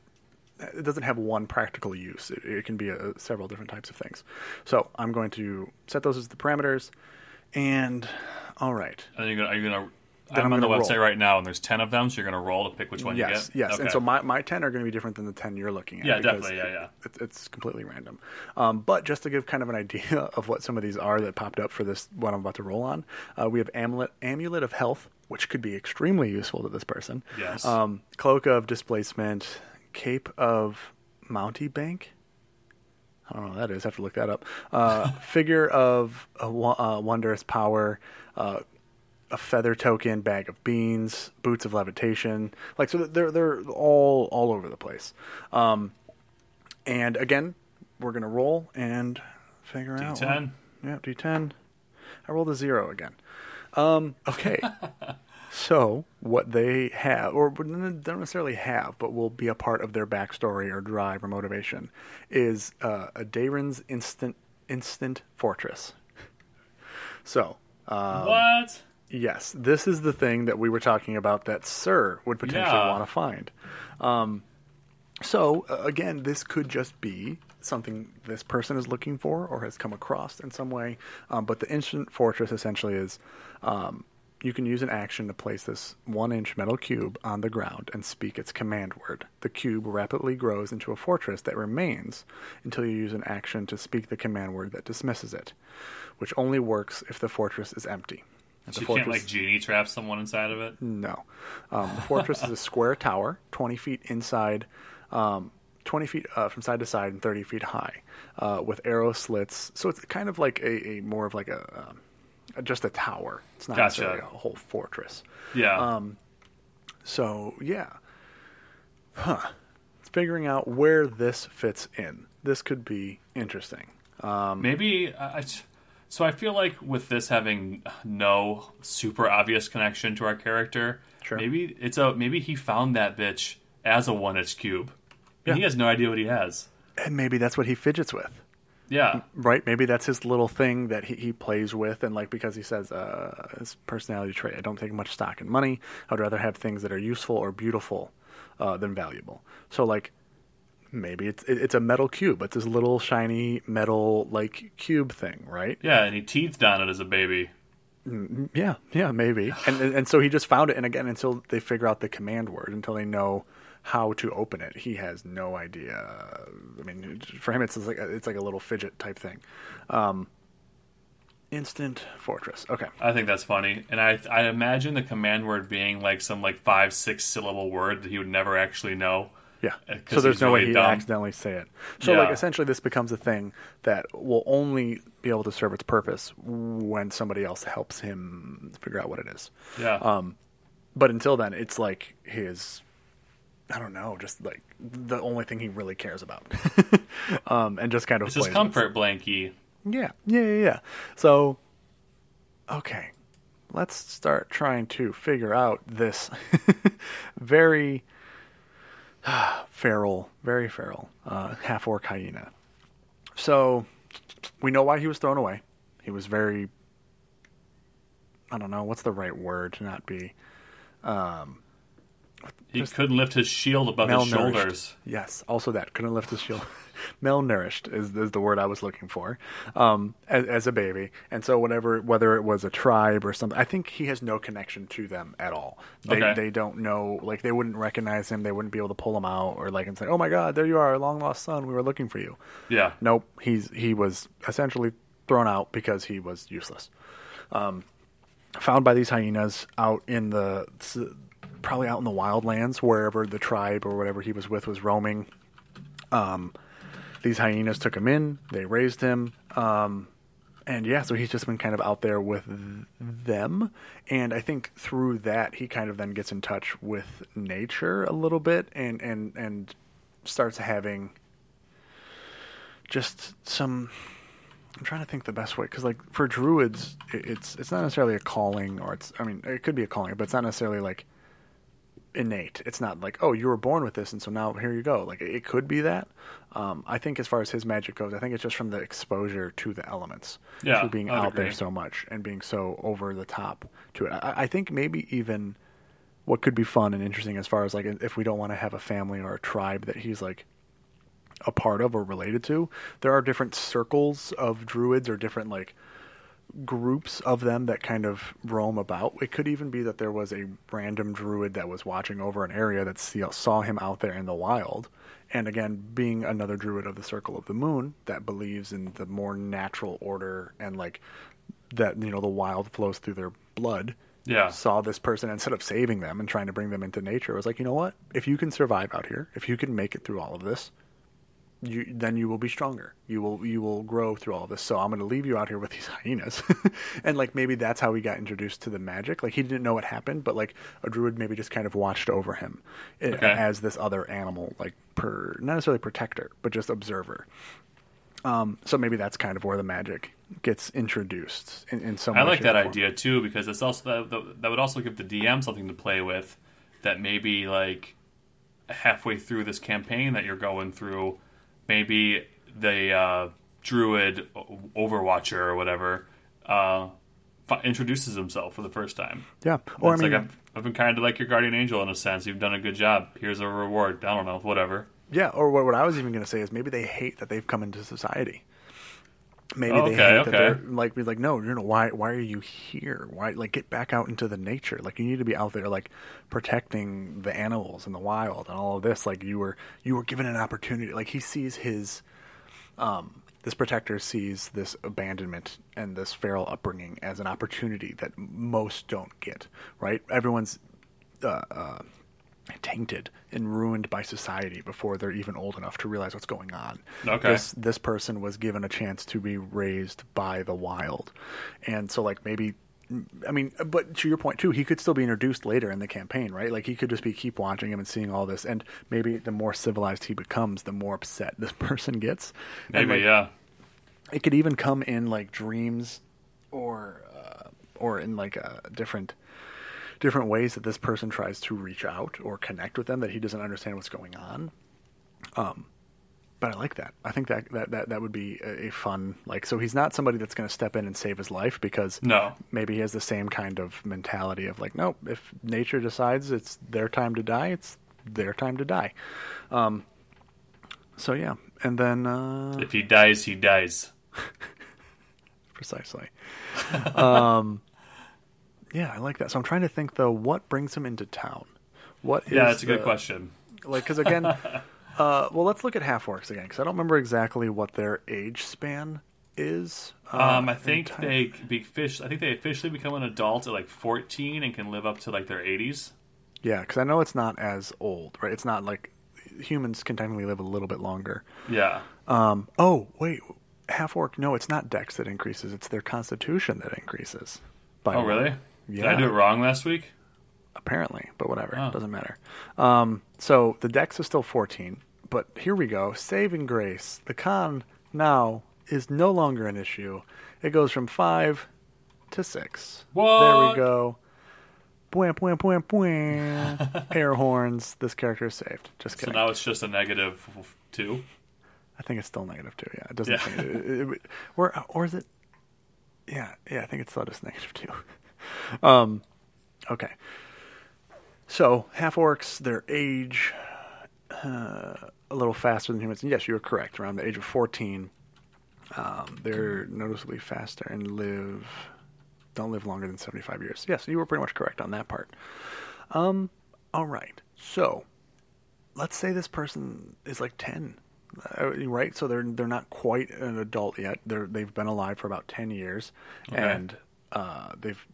It doesn't have one practical use. It, it can be uh several different types of things. So I'm going to set those as the parameters, and all right. And you're gonna, are you gonna? I'm I'm on the gonna website right now, and there's ten of them, so you're gonna roll to pick which one Yes, you get. yes. And Okay. so my, my 10 are going to be different than the 10 you're looking at. Yeah, definitely, yeah, yeah. It's, it's completely random. Um, but just to give kind of an idea of what some of these are that popped up for this, what I'm about to roll on, uh, we have Amulet, Amulet of Health, which could be extremely useful to this person. Yes. Um, Cloak of Displacement, Cape of Mountebank. I don't know what that is. I have to look that up. Uh, figure of a wo- uh, wondrous power, uh, a feather token, bag of beans, boots of levitation. Like so, they're they're all all over the place. Um, and again, we're gonna roll and figure out. D10. Yeah, D10. I rolled a zero again. Um, okay. So what they have, or don't necessarily have, but will be a part of their backstory or drive or motivation, is uh, a Daern's instant instant fortress. So um, what? Yes, this is the thing that we were talking about that Sir would potentially Yeah. want to find. Um, so uh, again, this could just be something this person is looking for or has come across in some way. Um, but the instant fortress essentially is um, you can use an action to place this one-inch metal cube on the ground and speak its command word. The cube rapidly grows into a fortress that remains until you use an action to speak the command word that dismisses it, which only works if the fortress is empty. So the you can't like genie trap someone inside of it. no. Um, the fortress is a square tower, 20 feet inside, um, 20 feet uh, from side to side, and 30 feet high, uh, with arrow slits. So it's kind of like a, a more of like a um, just a tower. It's not Gotcha. necessarily a whole fortress. Yeah. Um, So yeah, huh? Figuring out where this fits in. This could be interesting. Um, Maybe I, I- so. I feel like with this having no super obvious connection to our character, Sure. maybe it's a maybe he found that bitch as a one inch cube. And he has no idea what he has. and maybe that's what he fidgets with. Yeah, right maybe that's his little thing that he, he plays with and like because he says uh, his personality trait i don't take much stock in money i'd rather have things that are useful or beautiful uh, than valuable so like maybe it's it's a metal cube. It's this little shiny metal like cube thing right? Yeah, and he teethed on it as a baby. yeah yeah maybe. And, and and so he just found it and again until they figure out the command word until they know how to open it he has no idea. I mean for him it's like a, it's like a little fidget type thing. Um instant fortress. Okay. I think that's funny, and I I imagine the command word being like some like five six syllable word that he would never actually know. Yeah. Uh, so there's no way really he dumb. accidentally say it. So like essentially this becomes a thing that will only be able to serve its purpose when somebody else helps him figure out what it is. Yeah, Um, but until then, it's like his, I don't know, just like the only thing he really cares about, um, and just kind of it's his comfort blankie. Yeah, yeah, yeah, yeah. So, okay, let's start trying to figure out this very feral, very feral uh, half orc hyena. So, we know why he was thrown away. He was very I don't know what's the right word to not be He Just couldn't lift his shield above his shoulders. Yes, also that couldn't lift his shield. Malnourished is, is the word I was looking for um, as, as a baby, and so whatever, whether it was a tribe or something, I think he has no connection to them at all. They Okay. they don't know, like they wouldn't recognize him, they wouldn't be able to pull him out or like and say, "Oh my God, there you are, long lost son, we were looking for you." Yeah, Nope, he's he was essentially thrown out because he was useless. Um, found by these hyenas out in the probably out in the wildlands wherever the tribe or whatever he was with was roaming. Um, these hyenas took him in, they raised him, um, and yeah, so he's just been kind of out there with them. And I think through that, he kind of then gets in touch with nature a little bit and and and starts having just some I'm trying to think the best way because, like, for druids, it's it's not necessarily a calling, or it's I mean, it could be a calling, but it's not necessarily like innate. It's not like, oh, you were born with this, and so now here you go. Like, it, could be that. Um, I think as far as his magic goes, I think it's just from the exposure to the elements, Yeah, to being out there so much and being so over the top to it. I, I think maybe even what could be fun and interesting as far as like if we don't want to have a family or a tribe that he's like a part of or related to. There are different circles of druids or different like groups of them that kind of roam about. It could even be that there was a random druid that was watching over an area that saw him out there in the wild. And again, being another druid of the Circle of the Moon that believes in the more natural order and like that, you know, the wild flows through their blood yeah, saw this person instead of saving them and trying to bring them into nature was like, you know what? If you can survive out here, if you can make it through all of this, you then you will be stronger. You will you will grow through all this. So I'm going to leave you out here with these hyenas, and like maybe that's how he got introduced to the magic. Like he didn't know what happened, but like a druid maybe just kind of watched over him eh, Okay. as this other animal, like per not necessarily protector, but just observer. Um, so maybe that's kind of where the magic gets introduced in, in some. I like that idea too because it's also that, that would also give the DM something to play with. That maybe like halfway through this campaign that you're going through, maybe the uh, druid Overwatcher or whatever uh, introduces himself for the first time. Yeah, or I it's mean, like I've, I've been kind of like your guardian angel in a sense. You've done a good job. Here's a reward. I don't know, whatever. yeah, or what, what I was even going to say is maybe they hate that they've come into society. Maybe Oh, they okay, hate okay. that they're like be like no you know why why are you here? Why like get back out into the nature. Like you need to be out there like protecting the animals in the wild and all of this. Like you were you were given an opportunity. Like he sees his um this protector sees this abandonment and this feral upbringing as an opportunity that most don't get right? Everyone's uh, uh, tainted and ruined by society before they're even old enough to realize what's going on. Okay. This this person was given a chance to be raised by the wild, and so like maybe. I mean, but to your point too, he could still be introduced later in the campaign, right? Like he could just be keep watching him and seeing all this, and maybe the more civilized he becomes, the more upset this person gets. Maybe like, yeah. it could even come in like dreams or uh, or in like a different different ways that this person tries to reach out or connect with them that he doesn't understand what's going on um but I like that. I think that that that, that would be a, fun like. So he's not somebody that's going to step in and save his life because No. maybe he has the same kind of mentality of like, nope. If nature decides it's their time to die, it's their time to die. Um. So yeah, and then uh, If he dies, he dies. precisely. um, yeah, I like that. So I'm trying to think though, what brings him into town? What is Yeah, that's a good question. Like, because again, uh, well, let's look at half orcs again, because I don't remember exactly what their age span is. uh, Um, I think they be fish. I think they officially become an adult at like 14 and can live up to like their 80s. Yeah, because I know it's not as old, right? It's not like humans can technically live a little bit longer. Yeah. Um, oh wait, half orc? No, it's not Dex that increases; it's their Constitution that increases. By Oh, one. really? Did I do it wrong last week? apparently, but whatever, Oh. doesn't matter. Um, so the dex is still 14, but here we go. Saving grace. The con now is no longer an issue. It goes from five to six. There we go. Bwam, bwam, bwam, bwam. Air horns. This character is saved. Just kidding. So now it's just a negative two. I think it's still negative two. Yeah, it doesn't. Yeah. It, it, it- or or is it? Yeah, yeah. I think it's still just negative two. Um, okay. So half orcs, their age, uh, a little faster than humans. And yes, you were correct. Around the age of fourteen, um, they're noticeably faster and live don't live longer than seventy five years. Yes, you were pretty much correct on that part. Um, all right. So let's say this person is like 10 uh, right so they're they're not quite an adult yet they're they've been alive for about 10 years Okay. and uh, they've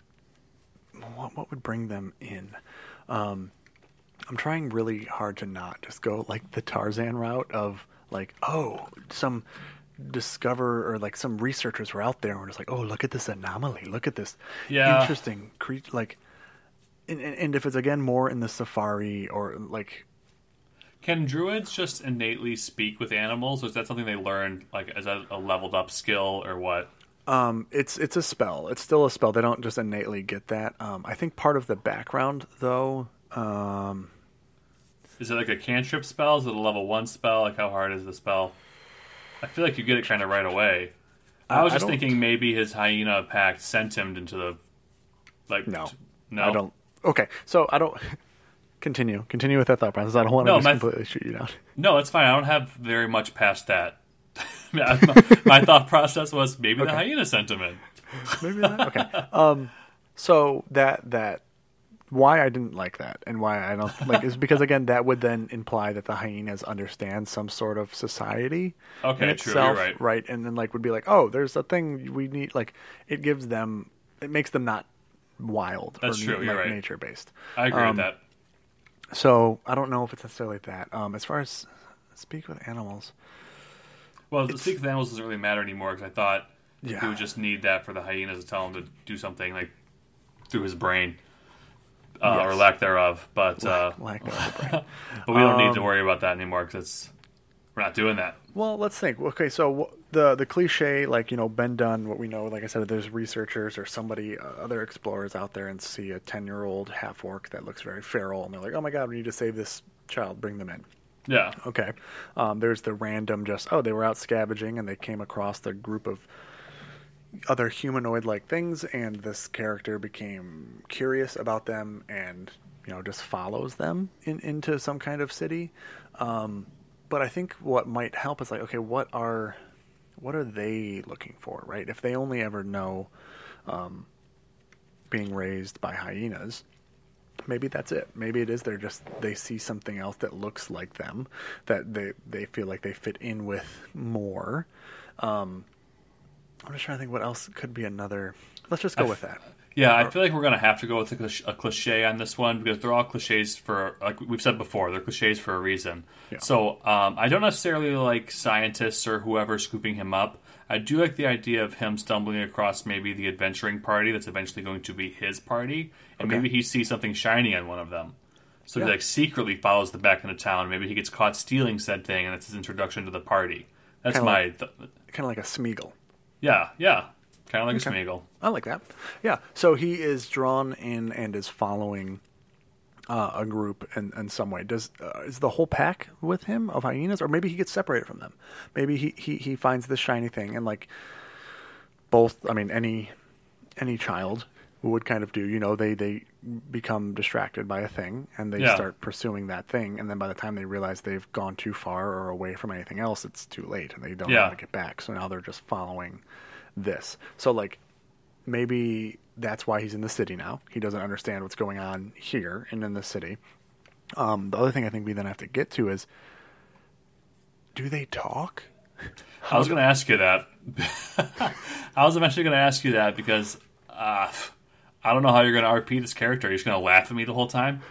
what, what would bring them in um, i'm trying really hard to not just go like the tarzan route of like oh some discover or like some researchers were out there and were just like oh look at this anomaly look at this Yeah. interesting creature like and, and if it's again more in the safari or like Can druids just innately speak with animals, or is that something they learned, like as a, a leveled up skill, or what? Um, it's it's a spell. It's still a spell. They don't just innately get that. Um, I think part of the background, though, um, Is it like a cantrip spell? Is it a level one spell? Like how hard is the spell? I feel like you get it kind of right away. I was I just don't- thinking maybe his hyena pact sent him into the like no, t- no I don't. Okay, so I don't continue. Continue with that thought process. I don't want to No, just my- completely shoot you down. No, that's fine. I don't have very much past that. my, my thought process was maybe the hyena sent him in. Maybe not. Okay. Um, so that that why I didn't like that and why I don't like is because again that would then imply that the hyenas understand some sort of society Okay, in true, itself, you're right. And then like would be like, oh, there's a thing we need. Like it gives them, it makes them not wild That's or true, you're like right. nature based. I agree Um, with that. So I don't know if it's necessarily that. Um, as far as speak with animals, Well, the with animals doesn't really matter anymore because I thought Yeah. he would just need that for the hyenas to tell him to do something like through his brain uh, or lack thereof. But uh, lack thereof of brain. but we don't need to Um, worry about that anymore because it's we're not doing that. Well, let's think. Okay, so the the cliche, like you know, Ben Dunn. What we know, like I said, there's researchers or somebody, uh, other explorers out there, and see a ten year old half orc that looks very feral, and they're like, "Oh my god, we need to save this child. Bring them in." Yeah. Okay. Um, there's the random, just oh, they were out scavenging and they came across the group of other humanoid like things, and this character became curious about them and you know just follows them in, into some kind of city. Um, but I think what might help is like, okay, what are what are they looking for, right? If they only ever know um, being raised by hyenas, maybe that's it. Maybe it is they're just they see something else that looks like them that they they feel like they fit in with more. Um, I'm just trying to think what else could be another. Let's just go with that. Yeah, I feel like we're gonna have to go with a, a cliche on this one because they're all cliches for, like we've said before, they're cliches for a reason. Yeah. So um, I don't necessarily like scientists or whoever scooping him up. I do like the idea of him stumbling across maybe the adventuring party that's eventually going to be his party, and Okay. maybe he sees something shiny on one of them. So Yeah. he like secretly follows them back into town. Maybe he gets caught stealing said thing, and it's his introduction to the party. That's Kinda my like- th- Kind of like a Smeagol. yeah, yeah, kind of like Okay. a Smeagol. I like that. Yeah. So he is drawn in and is following uh, a group in, in some way. Does uh, is the whole pack with him of hyenas, or maybe he gets separated from them? Maybe he, he, he finds this shiny thing and like both. I mean, any any child would kind of do. You know, they they become distracted by a thing and they Yeah. start pursuing that thing, and then by the time they realize they've gone too far or away from anything else, it's too late, and they don't know Yeah. how to get back. So now they're just following this. So like maybe that's why he's in the city now. He doesn't understand what's going on here and in the city. Um, the other thing I think we then have to get to is, do they talk? I was going to ask you that. I was eventually going to ask you that because uh, I don't know how you're going to RP this character. Are you just going to laugh at me the whole time?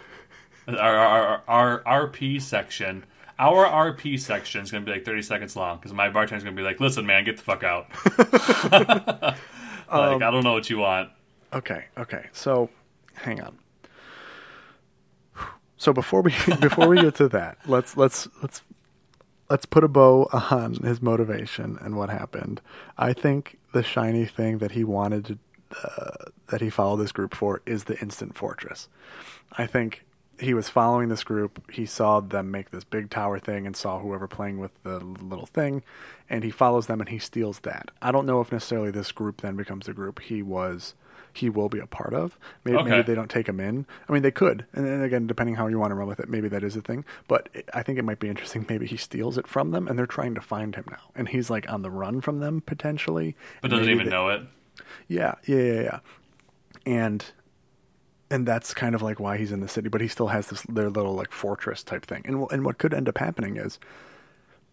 Our, our, our, our RP section, our RP section is going to be like 30 seconds long because my bartender's going to be like, "Listen, man, get the fuck out." like, I don't know what you want. Okay, okay. So, hang on. So before we before we get to that, let's let's let's let's put a bow on his motivation and what happened. I think the shiny thing that he wanted to uh, that he followed this group for is the instant fortress. I think he was following this group. He saw them make this big tower thing and saw whoever playing with the little thing, and he follows them and he steals that. I don't know if necessarily this group then becomes the group he was. He will be a part of. Maybe, Okay. maybe they don't take him in. I mean, they could, and then again, depending how you want to run with it, maybe that is a thing. But it, I think it might be interesting. Maybe he steals it from them, and they're trying to find him now, and he's like on the run from them potentially. But doesn't even they- know it. yeah, yeah, yeah, yeah. And and that's kind of like why he's in the city, but he still has this their little like fortress type thing. And and what could end up happening is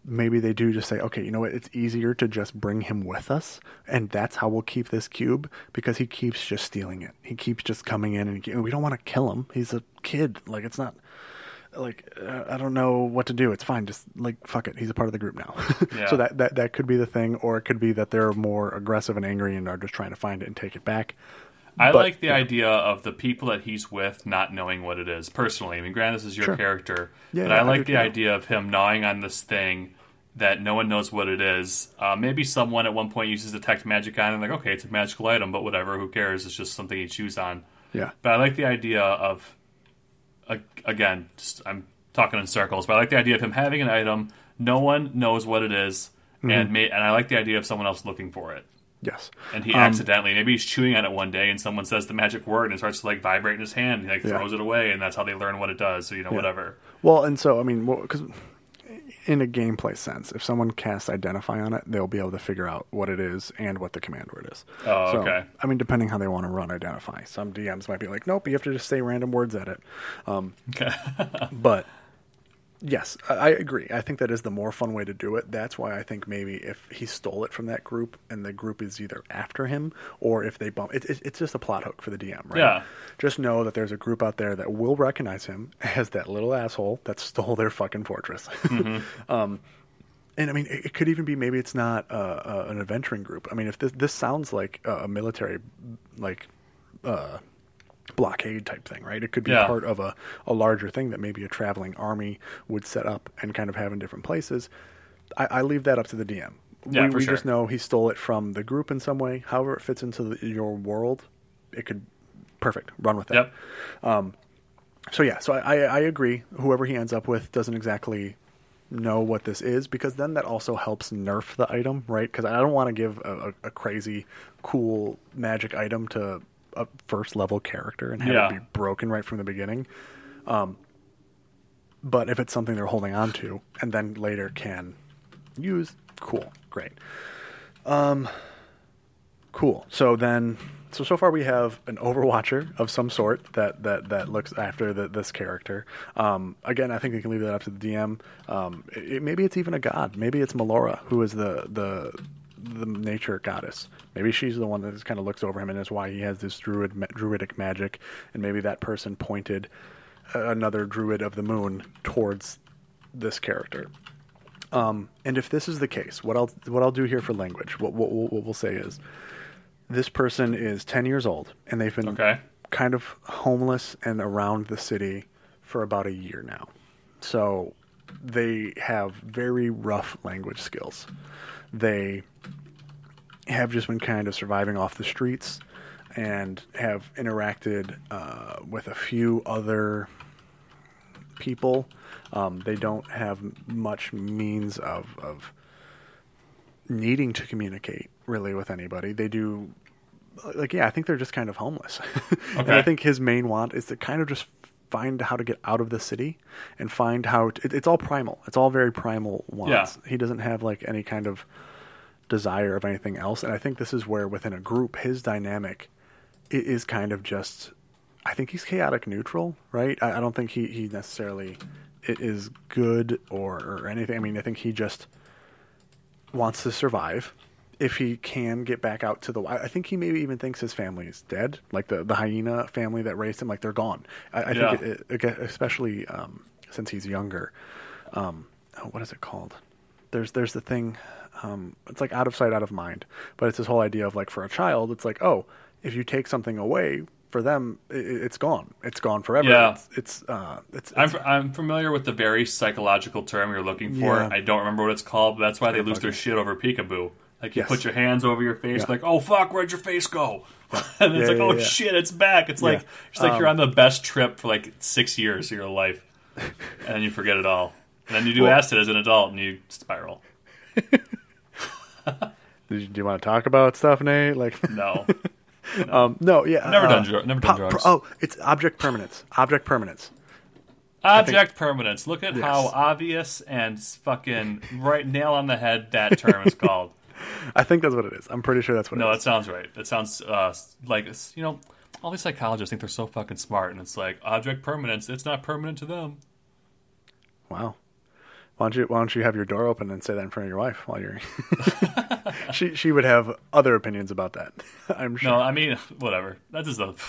maybe they do just say, okay, you know what? It's easier to just bring him with us, and that's how we'll keep this cube because he keeps just stealing it. He keeps just coming in, and he, we don't want to kill him. He's a kid. Like it's not. Like uh, I don't know what to do. It's fine. Just like fuck it. He's a part of the group now. Yeah. so that, that that could be the thing, or it could be that they're more aggressive and angry and are just trying to find it and take it back. I But- like the idea of the people that he's with not knowing what it is. Personally, I mean, granted, this is your Sure. character, Yeah, but yeah, I I like do the too. idea of him gnawing on this thing that no one knows what it is. Uh, maybe someone at one point uses detect magic on it, and like, okay, it's a magical item, but whatever, who cares? It's just something he chews on. Yeah. But I like the idea of, a- again, just, I'm talking in circles, but I like the idea of him having an item. No one knows what it is, Mm-hmm. and may, and I like the idea of someone else looking for it. Yes. And he Um, accidentally, maybe he's chewing on it one day, and someone says the magic word, and it starts to like vibrate in his hand. And he like Yeah. throws it away, and that's how they learn what it does. So you know, whatever. Well, and so I mean, because in a gameplay sense, if someone casts identify on it, they'll be able to figure out what it is and what the command word is. Oh, So, okay. I mean, depending how they want to run identify, some DMs might be like, nope, you have to just say random words at it. Um, Okay. but yes, I, agree. I think that is the more fun way to do it. That's why I think maybe if he stole it from that group and the group is either after him or if they bump, it, it, it's just a plot hook for the DM, right? Yeah. Just know that there's a group out there that will recognize him as that little asshole that stole their fucking fortress. um, and I mean, it, could even be maybe it's not uh, uh, an adventuring group. I mean, if this this sounds like a military, like uh, blockade type thing, right? It could be Yeah. part of a, a larger thing that maybe a traveling army would set up and kind of have in different places. I, I leave that up to the DM. Yeah, we we sure. just know he stole it from the group in some way. However, it fits into the, your world. It could perfect run with it. Yep. Um, So yeah, so I, I, I agree. Whoever he ends up with doesn't exactly know what this is because then that also helps nerf the item, right? Because I don't want to give a, a, a crazy, cool magic item to a first level character and have Yeah. it be broken right from the beginning. Um, but if it's something they're holding on to and then later can use, cool, great. Um, cool. So then, so so far we have an Overwatcher of some sort that that that looks after the, this character. Um, again, I think we can leave that up to the DM. Um, it, maybe it's even a god. Maybe it's Melora, who is the the the nature goddess. Maybe she's the one that just kind of looks over him and is why he has this druid ma- druidic magic. And maybe that person pointed uh, another druid of the moon towards this character. Um, and if this is the case, what I'll what I'll do here for language, what what, what we'll say is, this person is ten years old and they've been Okay. kind of homeless and around the city for about a year now. So they have very rough language skills. They have just been kind of surviving off the streets and have interacted uh, with a few other people. Um, they don't have much means of, of needing to communicate really with anybody. They do, like, yeah, I think they're just kind of homeless. and I think his main want is to kind of just find how to get out of the city and find how to, it, it's all primal. It's all very primal wants. He doesn't have like any kind of desire of anything else. And I think this is where within a group, his dynamic is kind of just. I think he's chaotic neutral, right? I, I don't think he, he necessarily is good or, or anything. I mean, I think he just wants to survive. If he can get back out to the, I I think he maybe even thinks his family is dead, like the the hyena family that raised him, like they're gone. I, I Yeah. think, it, it, especially um, since he's younger. Um, oh, what is it called? There's there's the thing. Um, it's like out of sight, out of mind. But it's this whole idea of like for a child, it's like oh, if you take something away for them, i it's gone. It's gone forever. Yeah. It's it's uh, it's, I'm, it's I'm familiar with the very psychological term you're looking for. Yeah. I don't remember what it's called, but that's why they lose their shit over peekaboo. Like you Yes. put your hands over your face, Yeah. like, oh fuck, where'd your face go? and it's Yeah, like, oh shit, it's back. It's like it's like you're Um, on the best trip for like six years of your life, and then you forget it all. And then you do Well- acid as an adult, and you spiral. do, you, want to talk about stuff, Nate? Like No, um, no, yeah, Never uh, done dru- never done po- drugs. oh, it's object permanence. Object permanence. object permanence. Look at Yes. how obvious and fucking right nail on the head that term is called. I think that's what it is. I'm pretty sure that's what it is. No, it that sounds right. That sounds uh, like you know, all these psychologists think they're so fucking smart, and it's like object permanence. It's not permanent to them. Wow. Why don't you Why don't you have your door open and say that in front of your wife while you're? she she would have other opinions about that. I'm sure. No, I mean whatever. That is a.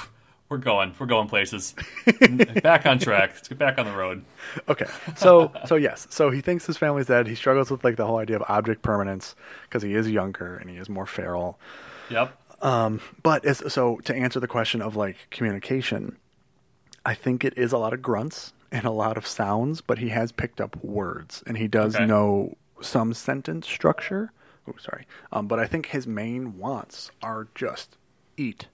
We're going. We're going places. back on track. Let's get back on the road. Okay. So so yes. So he thinks his family's dead. He struggles with like the whole idea of object permanence because he is younger and he is more feral. Yep. Um, But as, so to answer the question of like communication, I think it is a lot of grunts and a lot of sounds, but he has picked up words and he does Okay. know some sentence structure. Oh, sorry. Um, but I think his main wants are just eat,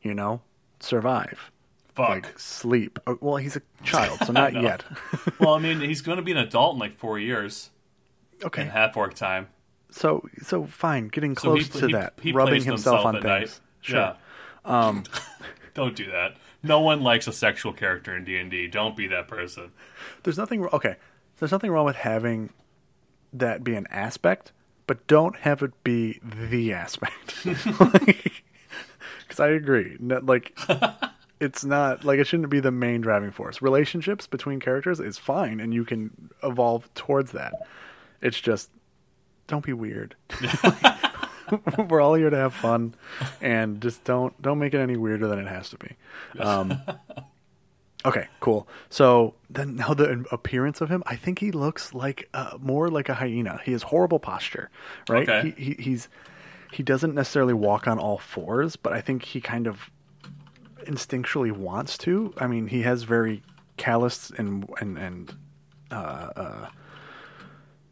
you know, survive, Fuck. like sleep. Oh, well, he's a child, so not yet. well, I mean, he's going to be an adult in like four years okay. in half orc time. So so fine, getting So close he, to he, that, he rubbing plays himself on things. night. Sure. Yeah. Um, don't do that. No one likes a sexual character in D and D. Don't be that person. There's nothing okay. There's nothing wrong with having that be an aspect, but don't have it be the aspect. Because I agree, No, like it's not like it shouldn't be the main driving force. Relationships between characters is fine, and you can evolve towards that. It's just don't be weird. We're all here to have fun, and just don't don't make it any weirder than it has to be. Um, Okay, cool. So then now the appearance of him, I think he looks like uh, more like a hyena. He has horrible posture, right? Okay. He, he he's he doesn't necessarily walk on all fours, but I think he kind of instinctually wants to. I mean, he has very calloused and and and uh, uh,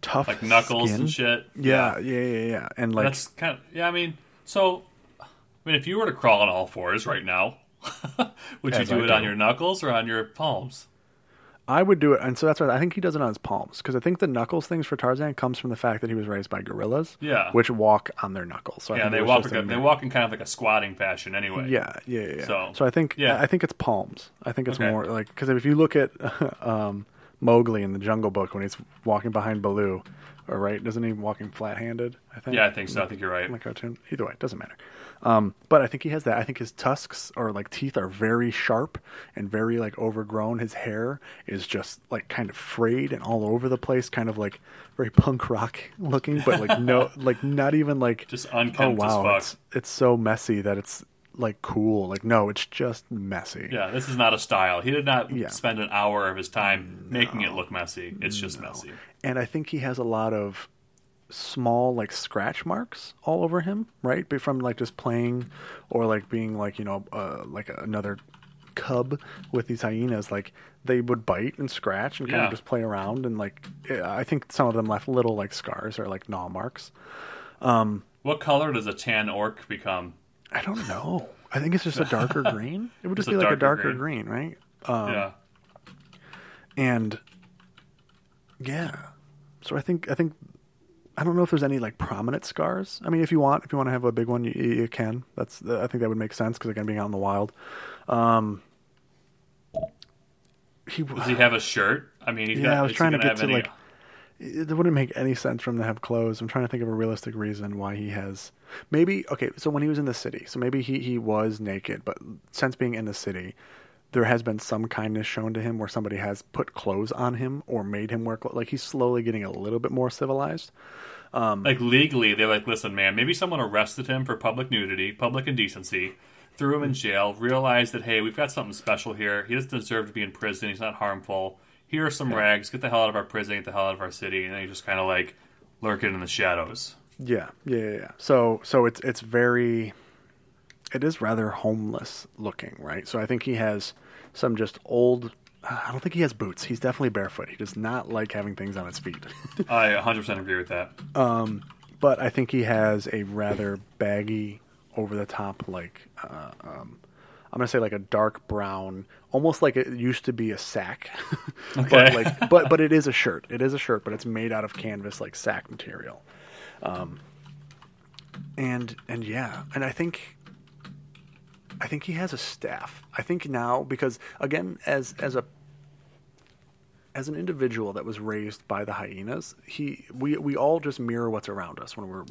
tough, like knuckles skin. and shit. Yeah, yeah, yeah, yeah. And like, That's kind of yeah. I mean, so I mean, if you were to crawl on all fours right now, would you do I it on your knuckles or on your palms? I would do it, and so that's why I think he does it on his palms because I think the knuckles things for Tarzan comes from the fact that he was raised by gorillas, Yeah. which walk on their knuckles. So I Yeah, they walk like a, they walk in kind of like a squatting fashion anyway. Yeah, yeah, yeah. yeah. So, I think yeah. I think it's palms. I think it's Okay. more like because if you look at um, Mowgli in the Jungle Book when he's walking behind Baloo, or right, doesn't he walking flat-handed? I think. Yeah, I think so. I think you're right. in the cartoon. Either way, it doesn't matter. Um, but I think he has that. I think his tusks or like teeth are very sharp and very like overgrown. His hair is just like kind of frayed and all over the place, kind of like very punk rock looking, but like no, like not even like Just unkempt oh wow, as fuck. it's it's so messy that it's like cool. Like no, it's just messy. Yeah, this is not a style. He did not Yeah. spend an hour of his time making it look messy. It's just messy. and I think he has a lot of small like scratch marks all over him, right? Be- From like just playing or like being like you know uh, like another cub with these hyenas, like they would bite and scratch and kind Yeah. of just play around and like I think some of them left little like scars or like gnaw marks. What color does a tan orc become? I don't know. I think it's just a darker green. It would just It's be a like a darker darker green, right? Um, yeah. and yeah so i think i think i don't know if there's any like prominent scars i mean if you want if you want to have a big one you, you can that's i think that would make sense because again being out in the wild um he Does he have a shirt? I mean, he's yeah got, i was trying to get to any- like it wouldn't make any sense for him to have clothes. I'm trying to think of a realistic reason why he has maybe okay. So when he was in the city, so maybe he he was naked, but since being in the city, there has been some kindness shown to him where somebody has put clothes on him or made him wear clothes. Like he's slowly getting a little bit more civilized. Um, like legally they're like listen man maybe someone arrested him for public nudity public indecency threw him in jail realized that hey we've got something special here he doesn't deserve to be in prison he's not harmful here are some rags get the hell out of our prison get the hell out of our city and then he just kind of like lurking in the shadows Yeah, yeah, yeah. yeah. So so it's it's very it is rather homeless looking, right? So I think he has some just old I don't think he has boots. He's definitely barefoot. He does not like having things on his feet. i 100% agree with that Um, but I think he has a rather baggy, over the top, like uh, um, I'm gonna say like a dark brown, almost like it used to be a sack. but like, but but it is a shirt. It is a shirt, but it's made out of canvas, like sack material. Um, and and yeah, and I think. I think he has a staff. I think now because again, as as a as an individual that was raised by the hyenas, he we we all just mirror what's around us when we're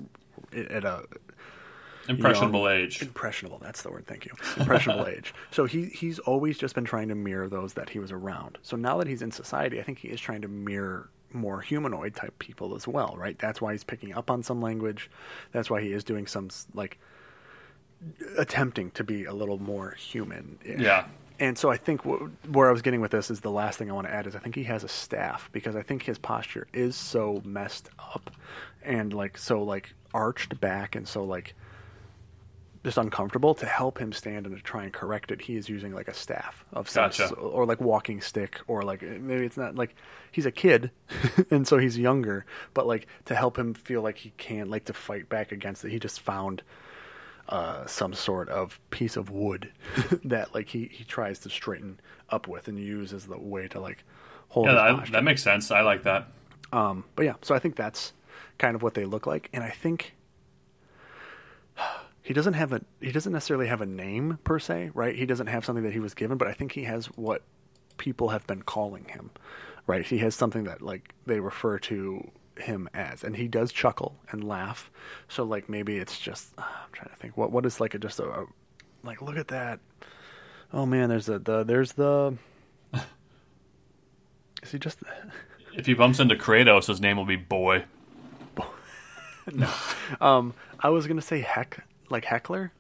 at a impressionable young- age Impressionable. That's the word. Thank you. Impressionable age. So he he's always just been trying to mirror those that he was around. So now that he's in society, I think he is trying to mirror more humanoid type people as well. Right. That's why he's picking up on some language. That's why he is doing some like attempting to be a little more human. Yeah. And so I think wh- where I was getting with this is the last thing I want to add is I think he has a staff because I think his posture is so messed up and like so like arched back and so like just uncomfortable to help him stand and to try and correct it he is using like a staff of some Gotcha. or like walking stick or like maybe it's not like he's a kid and so he's younger but like to help him feel like he can like to fight back against it he just found uh, some sort of piece of wood that like he, he tries to straighten up with and use as the way to like hold yeah that, that makes sense. I like that. Um, but yeah, so I think that's kind of what they look like, and I think he doesn't have a he doesn't necessarily have a name per se, right? He doesn't have something that he was given, but I think he has what people have been calling him, right? He has something that like they refer to him as, and he does chuckle and laugh. So like maybe it's just uh, I'm trying to think what what is like a just a, a like look at that. Oh man, there's a the there's the. Is he just? if he bumps into kratos his name will be boy no, Um, I was gonna say heck, like heckler,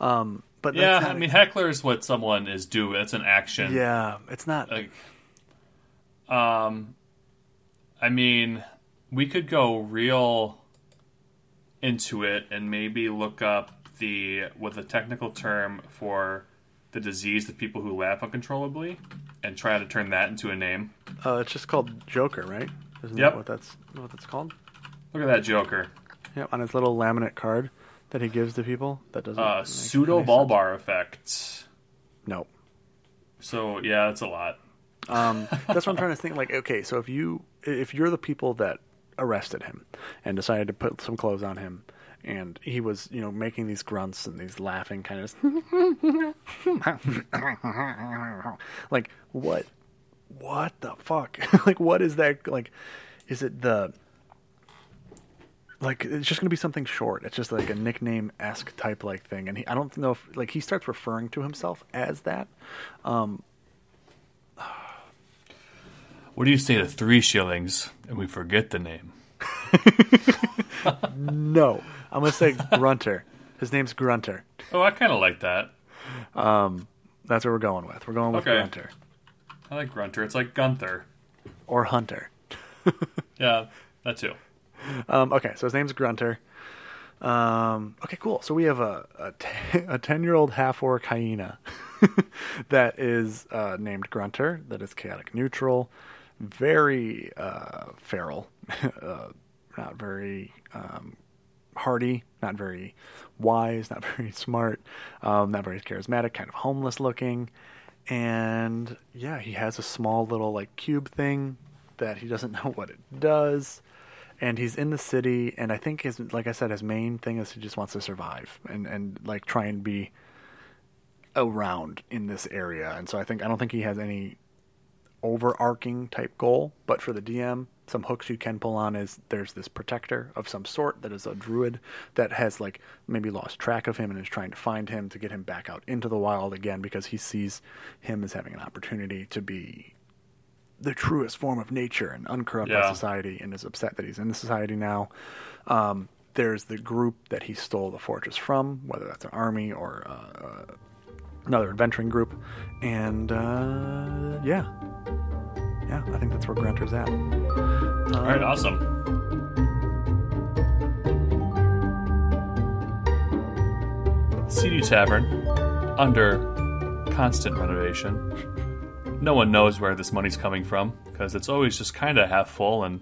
um, but that's yeah i mean heckler is what someone is due it's an action yeah, it's not. like um i mean we could go real into it and maybe look up the what the technical term for the disease of people who laugh uncontrollably and try to turn that into a name Uh, it's just called Joker, right? Isn't Yep. that what that's what that's called? Look at that Joker. Yeah, on his little laminate card that he gives to people. That doesn't Uh, pseudo ball bar effect. No. So yeah, that's a lot. Um, that's what I'm trying to think. Like, okay, so if you if you're the people that arrested him and decided to put some clothes on him, and he was you know making these grunts and these laughing kind of like what what the fuck like what is that like is it the like it's just going to be something short it's just like a nickname esque type like thing and he, i don't know if like he starts referring to himself as that Um, What do you say to three shillings and we forget the name? No, I'm gonna say Grunter. His name's Grunter. Oh, I kind of like that. Um, That's what we're going with. We're going with Okay. Grunter I like Grunter. It's like Gunther. or Hunter. Yeah, that too. Um, okay, so his name's Grunter. Um, okay, cool. So we have a ten year old half orc hyena that is uh, named Grunter. That is chaotic neutral, very uh, feral, uh, not very um, hardy, not very wise, not very smart, um, not very charismatic, kind of homeless looking. And yeah, he has a small little like cube thing that he doesn't know what it does. And he's in the city, and I think his, like I said, his main thing is he just wants to survive and and like try and be around in this area. And so I think I don't think he has any overarching type goal, but for the DM, some hooks you can pull on is there's this protector of some sort that is a druid that has like maybe lost track of him and is trying to find him to get him back out into the wild again because he sees him as having an opportunity to be the truest form of nature and uncorrupted Yeah. society and is upset that he's in the society now. Um, there's the group that he stole the fortress from, whether that's an army or uh, uh, another adventuring group. And uh, yeah. Yeah, I think that's where Grunter's at. All right, awesome. CD Tavern, under constant renovation. No one knows where this money's coming from because it's always just kind of half full, and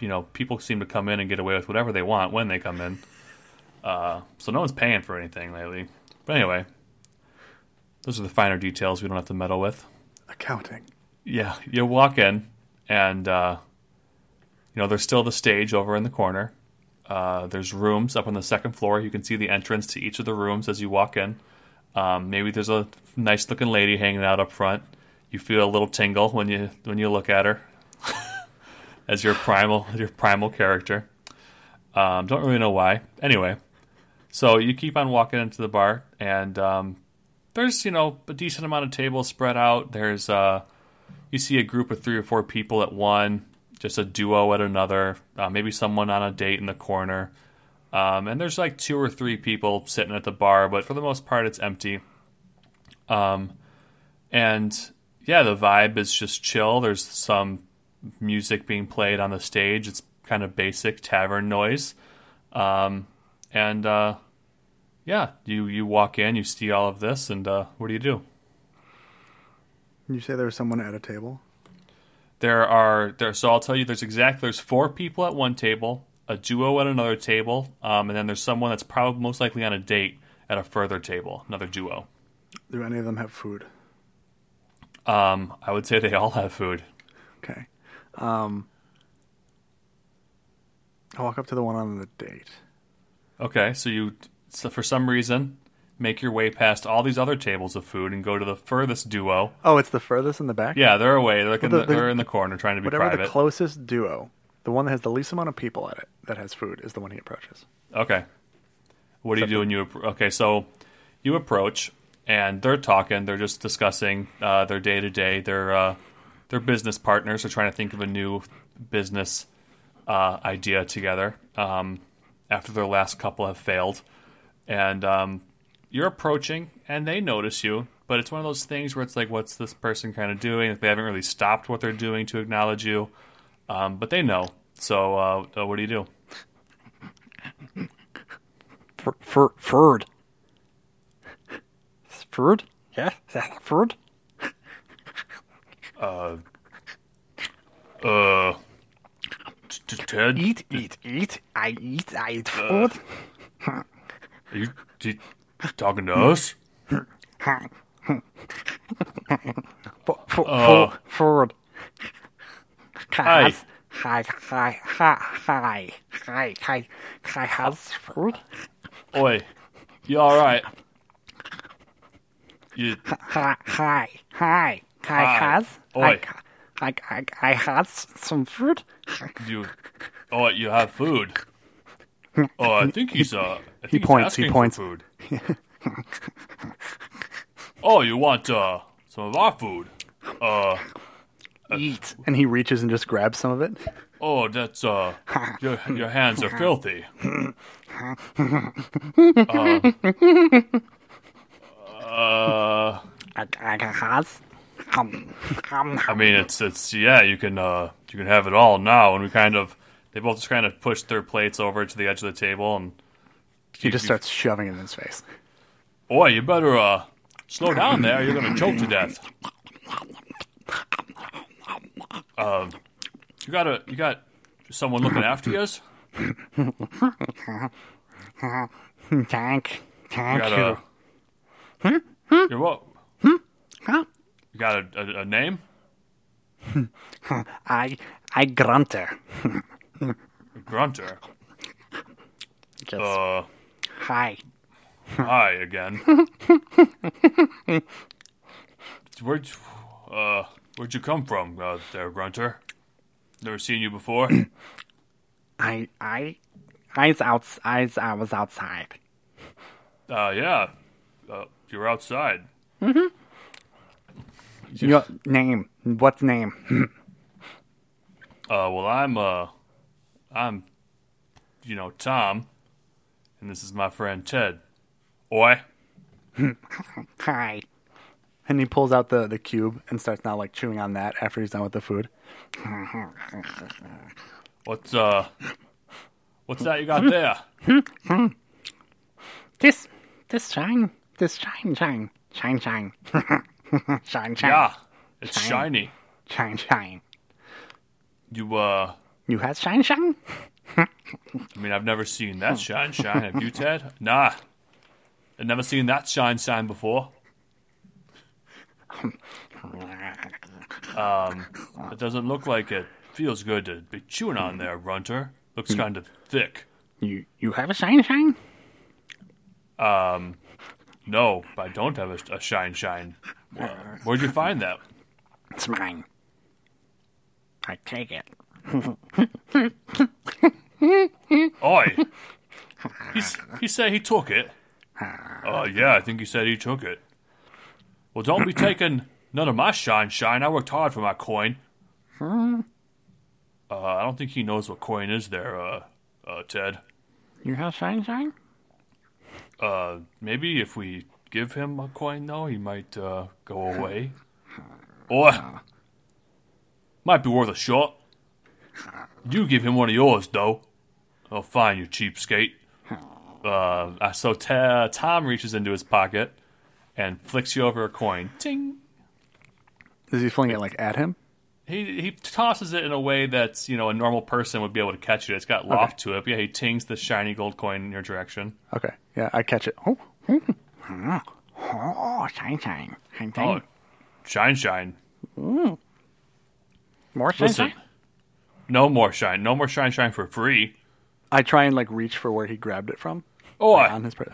you know people seem to come in and get away with whatever they want when they come in. Uh, so no one's paying for anything lately. But anyway, those are the finer details we don't have to meddle with. Accounting. Yeah, you walk in, and uh, you know there's still the stage over in the corner. Uh, there's rooms up on the second floor. You can see the entrance to each of the rooms as you walk in. Um, maybe there's a nice looking lady hanging out up front. You feel a little tingle when you when you look at her as your primal your primal character. Um, don't really know why. Anyway, so you keep on walking into the bar, and um, there's you know a decent amount of tables spread out. There's uh, you see a group of three or four people at one, just a duo at another, uh, maybe someone on a date in the corner. Um, and there's like two or three people sitting at the bar, but for the most part, it's empty. Um, and yeah, the vibe is just chill. There's some music being played on the stage. It's kind of basic tavern noise. Um, and uh, yeah, you you walk in, you see all of this, and uh, what do you do? You say there's someone at a table? There are there. So I'll tell you, there's exactly There's four people at one table, a duo at another table, um, and then there's someone that's probably most likely on a date at a further table, another duo. Do any of them have food? Um, I would say they all have food. Okay. Um, I walk up to the one on the date. Okay, so you so for some reason make your way past all these other tables of food and go to the furthest duo. Oh, it's the furthest in the back? Yeah, they're away. They're, like in Well, the, the- the- they're in the corner trying to be Whatever private. the closest duo, the one that has the least amount of people at it that has food, is the one he approaches. Okay. What do you do when you okay? So you approach and they're talking. They're just discussing uh, their day to day. Their uh, their business partners are trying to think of a new business uh, idea together um, after their last couple have failed. And um, you're approaching, and they notice you. But it's one of those things where it's like, what's this person kind of doing? They haven't really stopped what they're doing to acknowledge you, um, but they know. So uh, uh, what do you do? Fur, fur, furred. Furred? Yeah, furred. Uh, uh, T- Ted, Eat, eat, eat. I eat, I eat food. are you, you talking to us? Fo- fo- Uh. fo- food. Hi. Hi, hi, hi, hi, hi, hi, hi, has food. Oi, you all right? You Hi, hi, hi, hi, Hi. has. Oi. I, I, I, I has some food. you oh you have food. Oh, I think he's uh. I think he's points, he asking points. For food. oh, you want uh some of our food? Uh, Eat. And he reaches and just grabs some of it. oh, that's uh, your your hands are filthy. Uh, uh, I, I has. I mean, it's it's yeah, you can uh you can have it all now, and we kind of they both just kind of push their plates over to the edge of the table, and He just starts shoving it in his face. boy, you better uh slow down there, you're gonna choke to death. Um, you got a you got someone looking after you? You thank, thank got you. a you're what? Huh? You got a, a, a name? I, I grunter. Grunter. Just Uh, hi. hi again. Where'd uh where'd you come from, uh, there, Grunter? Never seen you before. I, I, I was out, I was outside. Uh, yeah. Uh, you were outside. Mm-hmm. Your name? What's name? Uh, well, I'm, uh, I'm, you know, Tom, and this is my friend Ted. Oi. Hi. And he pulls out the, the cube and starts now like chewing on that after he's done with the food. What's, uh, what's that you got there? This, this shine, this shine, shine, shine, shine, shine, shine, Yeah, it's shiny. shine, shine. You, uh, You have shine, shine? I mean, I've never seen that shine shine. Have you, Ted? Nah. I've never seen that shine shine before. Um, it doesn't look like it feels good to be chewing on there, Runter. Looks kind of thick. You, you have a shine, shine? No, I don't have a, a shine shine. Where'd you find that? It's mine. I take it. Oi! He's, he said he took it. Uh, yeah, I think he said he took it. Well, don't be taking none of my shine shine. I worked hard for my coin. Uh, I don't think he knows what coin is there, uh, uh, Ted. You have shine, shine? Uh, maybe if we give him a coin, though, he might, uh, go away. Or, might be worth a shot. You give him one of yours, though. Oh, fine, you cheapskate. Uh, uh, so ta Tom reaches into his pocket and flicks you over a coin. Ting! Is he flinging it like at him? He he tosses it in a way that's you know a normal person would be able to catch it. It's got loft to it. But yeah, he tings the shiny gold coin in your direction. Okay. Yeah, I catch it. Oh, Oh, shine, shine. Shine, Oh, shine. shine, shine. Mm. More shine, Listen, shine? no more shine. No more shine, shine for free. I try and like reach for where he grabbed it from. Oh, Like, I- on his. Pre-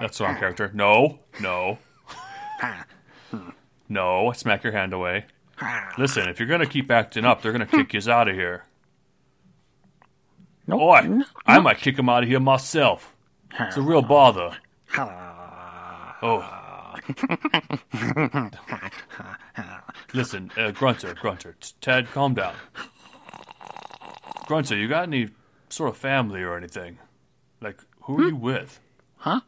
that's the wrong character. No, no, hmm. no. Smack your hand away. Listen, if you're gonna keep acting up, they're gonna kick you out of here. Nope. Boy, I might kick him out of here myself. It's a real bother. Oh. Listen, uh, Grunter, Grunter, Ted, calm down. Grunter, you got any sort of family or anything? Like, who are you with? Huh?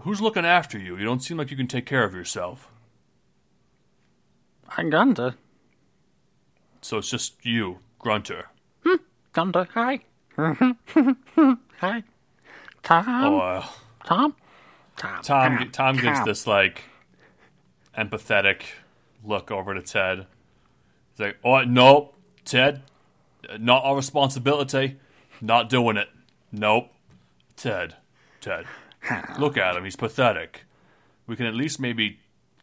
Who's looking after you? You don't seem like you can take care of yourself. I'm Gunda. So it's just you, Grunter. Gunda, hi. hi. Tom. Oh, uh, Tom. Tom. Tom, Tom gives Tom. this like empathetic look over to Ted. He's like, "Oh no, Ted, not our responsibility. Not doing it. Nope. Ted, Ted, look at him. He's pathetic. We can at least maybe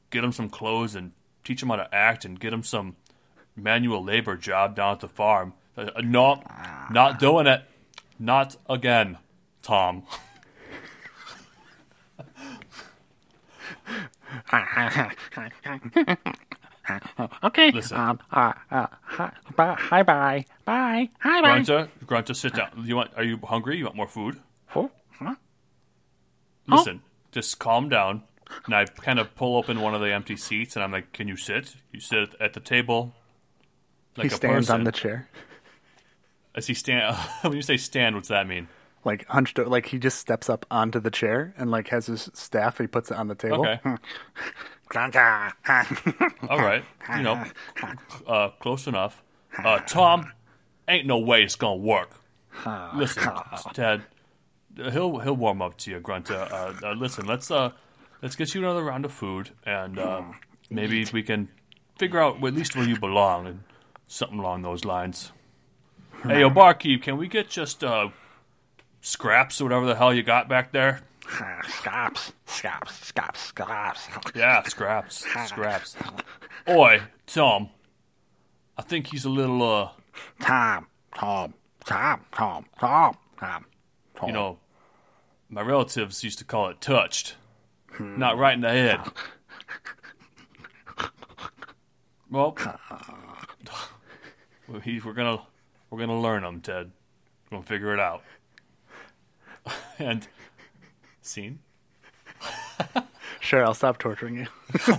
get him some clothes and teach him how to act and get him some manual labor job down at the farm. Uh, no, not doing it. Not again, Tom. okay. Listen. Um. Uh. Uh. Hi. Bye. Hi. Bye. Bye. Hi. Bye. Grunter, Grunter, sit down. You want? Are you hungry? You want more food? Oh, huh? Listen, just calm down. And I kind of pull open one of the empty seats, and I'm like, "Can you sit? You sit at the table, like he stands person." on the chair, As he stand, when you say stand, what's that mean? like hunched. Like he just steps up onto the chair and like has his staff. He puts it on the table. Okay, Grunter. all right, you know, uh, close enough. Uh, Tom, ain't no way it's gonna work. Listen, Ted, he'll he'll warm up to you, Grunter. Uh, uh, listen, let's uh, let's get you another round of food, and uh, maybe we can figure out at least where you belong, and something along those lines. Hey, yo, barkeep, can we get just uh, scraps or whatever the hell you got back there? Scraps. Scraps. Scraps. Scraps. Yeah, scraps, scraps. Oi, Tom, I think he's a little uh. Tom. Tom. Tom. Tom. Tom. Tom. you know, my relatives used to call it touched. Not right in the head. Well, we, we're gonna we're gonna learn them, Ted. We're gonna figure it out. and scene. Sure, I'll stop torturing you.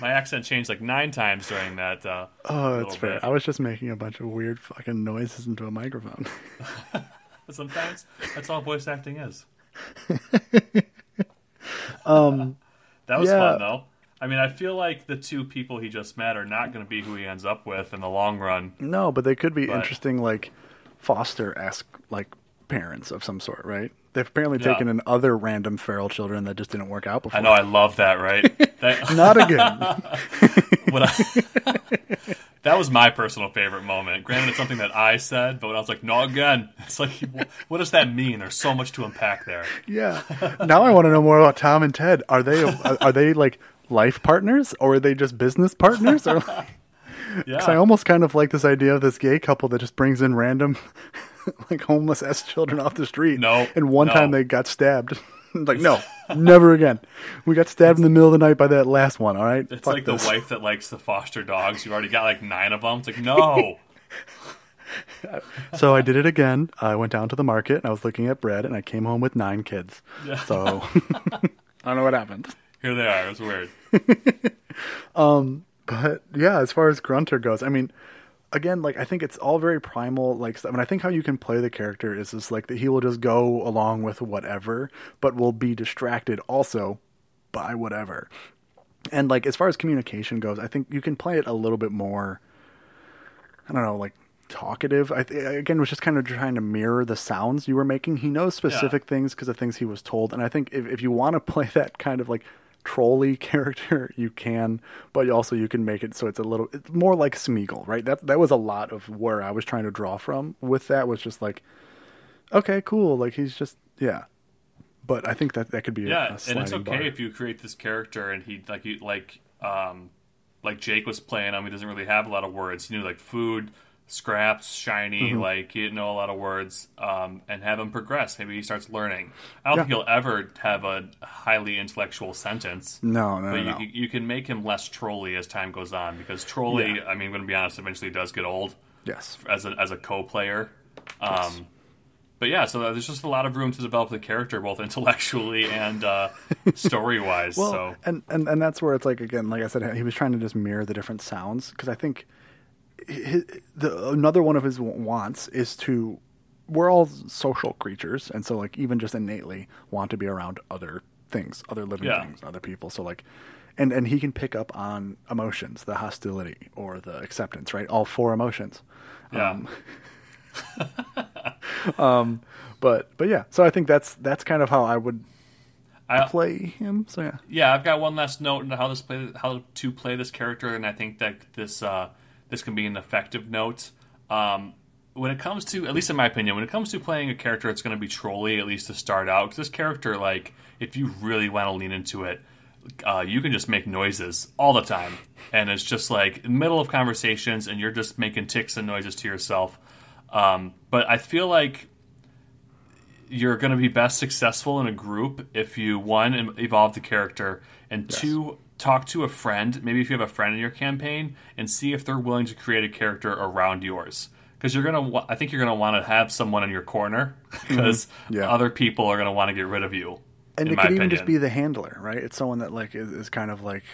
My accent changed like nine times during that. Uh, Oh, that's fair. bit. I was just making a bunch of weird fucking noises into a microphone. Sometimes that's all voice acting is. Um, that was yeah. fun though. I mean, I feel like the two people he just met are not going to be who he ends up with in the long run. no, but they could be But- interesting, like foster esque, like parents of some sort, right? They've apparently Yeah. taken in other random feral children that just didn't work out before. I know I love that, right? that, Not again. I, that was my personal favorite moment. Granted, it's something that I said, but when I was like, "No, again," it's like, what does that mean? There's so much to unpack there. yeah. Now I want to know more about Tom and Ted. Are they are, they like life partners or are they just business partners? Or Yeah, 'cause I almost kind of like this idea of this gay couple that just brings in random like homeless s children off the street. No, And one no. time they got stabbed. like no, never again. We got stabbed in the middle of the night by that last one. All right. it's Fuck like this. the wife that likes the foster dogs. You already got like nine of them. It's like, no, So I did it again. I went down to the market and I was looking at bread and I came home with nine kids. So I don't know what happened. here they are. It's weird. Um, but yeah, as far as Grunter goes, I mean, again, like I think it's all very primal. Like, I mean, I think how you can play the character is just like that he will just go along with whatever, but will be distracted also by whatever. And like as far as communication goes, I think you can play it a little bit more. I don't know, like talkative. I th- again was just kind of trying to mirror the sounds you were making. He knows specific things because of things he was told, and I think if if you want to play that kind of like trolly character, you can, but also you can make it so it's a little it's more like Smeagol, right? That that was a lot of where I was trying to draw from with that was just like, okay, cool, like he's just yeah. But I think that that could be a- Yeah, a, and it's okay bar. if you create this character and he like you like um like Jake was playing him. He doesn't really have a lot of words. He knew like food, scraps, shiny. Mm-hmm. Like he didn't know a lot of words. Um, and have him progress. Maybe he starts learning. I don't think he'll ever have a highly intellectual sentence. No, no, But no, you, you can make him less trolly as time goes on because trolly. Yeah. I mean, I'm going to be honest. Eventually, does get old yes. as a as a co-player. Um, But yeah, so there's just a lot of room to develop the character, both intellectually and uh, story wise. Well, so and, and and that's where it's like again, like I said, he was trying to just mirror the different sounds because I think his, the another one of his wants is to. We're all social creatures, and so like even just innately want to be around other things, other living Yeah. things, other people. So like, and and he can pick up on emotions, the hostility or the acceptance, right? All four emotions. yeah, um, But but yeah, so I think that's that's kind of how I would I, play him. So yeah. yeah, I've got one last note on how this play, how to play this character, and I think that this uh, this can be an effective note. Um, when it comes to, at least in my opinion, when it comes to playing a character that's going to be trolly, at least to start out, this character, like, if you really want to lean into it, uh, you can just make noises all the time, and it's just like in the middle of conversations, and you're just making ticks and noises to yourself. Um, but I feel like you're going to be best successful in a group if you one evolve the character and two talk to a friend maybe if you have a friend in your campaign and see if they're willing to create a character around yours because you're gonna wa- i think you're gonna want to have someone in your corner because Mm-hmm. Yeah. other people are gonna want to get rid of you and it could even just be the handler, right? It's someone that like is, is kind of like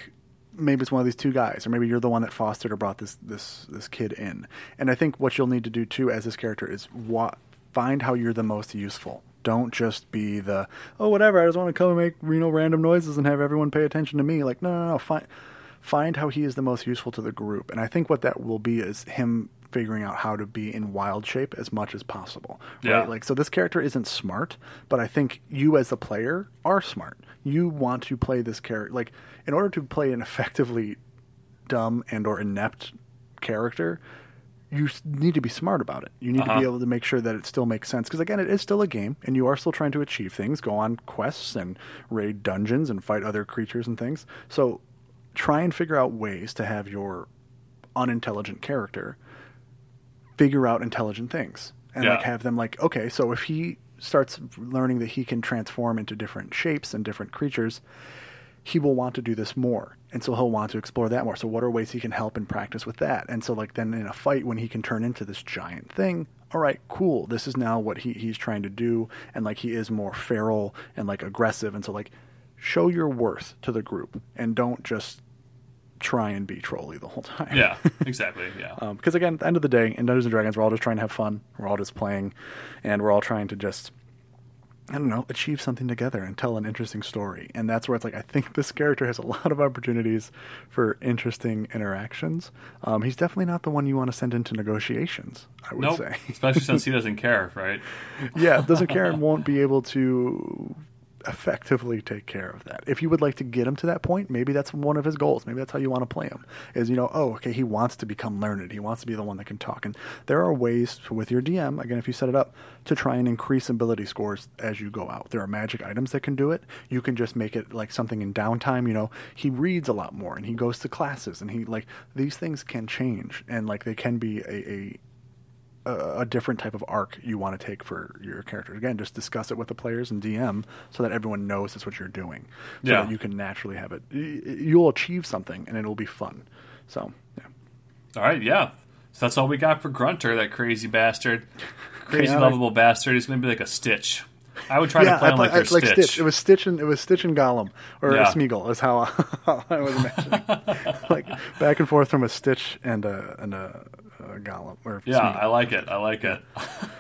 maybe it's one of these two guys, or maybe you're the one that fostered or brought this this this kid in. And I think what you'll need to do too as this character is wa- find how you're the most useful. Don't just be the oh whatever. I just want to come and make you know random noises and have everyone pay attention to me. Like no no no. Find find how he is the most useful to the group. And I think what that will be is him figuring out how to be in wild shape as much as possible. Right? Yeah. Like so this character isn't smart, but I think you as the player are smart. You want to play this character like in order to play an effectively dumb and or inept character, you need to be smart about it. You need to Uh-huh. be able to make sure that it still makes sense because again, it is still a game and you are still trying to achieve things, go on quests and raid dungeons and fight other creatures and things. So try and figure out ways to have your unintelligent character figure out intelligent things and like have them like okay so if he starts learning that he can transform into different shapes and different creatures he will want to do this more and so he'll want to explore that more. So what are ways he can help and practice with that? And so like then in a fight when he can turn into this giant thing all right cool. This is now what he, he's trying to do. And like he is more feral and like aggressive. And so like show your worth to the group and don't just try and be trolly the whole time. Yeah exactly. Yeah. Um, because again, at the end of the day, in Dungeons and Dragons, we're all just trying to have fun. We're all just playing, and we're all trying to just, I don't know, achieve something together and tell an interesting story. And that's where it's like I think this character has a lot of opportunities for interesting interactions. Um, he's definitely not the one you want to send into negotiations. I would nope say, especially since he doesn't care right yeah, doesn't care and won't be able to effectively take care of that. If you would like to get him to that point, maybe that's one of his goals. Maybe that's how you want to play him. Is you know, oh, okay, he wants to become learned. He wants to be the one that can talk. And there are ways with your DM, again, if you set it up to try and increase ability scores as you go out. There are magic items that can do it. You can just make it like something in downtime. You know, he reads a lot more and he goes to classes and he like these things can change and like they can be a, a a, a different type of arc you want to take for your character. Again, just discuss it with the players and DM so that everyone knows that's what you're doing, so Yeah. that you can naturally have it. You'll achieve something, and it'll be fun. So, yeah. all right yeah so that's all we got for grunter that crazy bastard crazy lovable bastard he's gonna be like a stitch i would try yeah, to play I him like I- like stitch. It was Stitch and it was Stitch and Gollum or Yeah. Smeagol is how, how I was imagining. like back and forth from a Stitch and a and a, a Gollum or Yeah, Smeagol. I like it. I like it.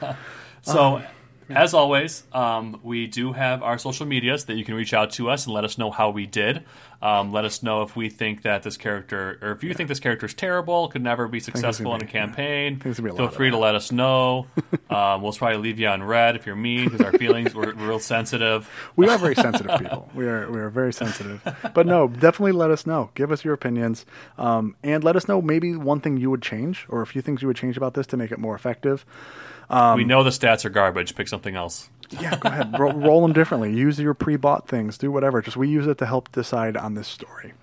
so, um, as always, um, we do have our social medias that you can reach out to us and let us know how we did. Um, let us know if we think that this character, or if you think this character is terrible, could never be successful in a yeah. campaign. be a Feel free to let us know. um, we'll probably leave you on red if you're mean because our feelings we're, we're real sensitive. We are very sensitive people. We are we are very sensitive. But no, definitely let us know. Give us your opinions, um, and let us know maybe one thing you would change, or a few things you would change about this to make it more effective. Um, we know the stats are garbage. Pick something else. Yeah, go ahead. roll, roll them differently. Use your pre-bought things. Do whatever. Just we use it to help decide on this story.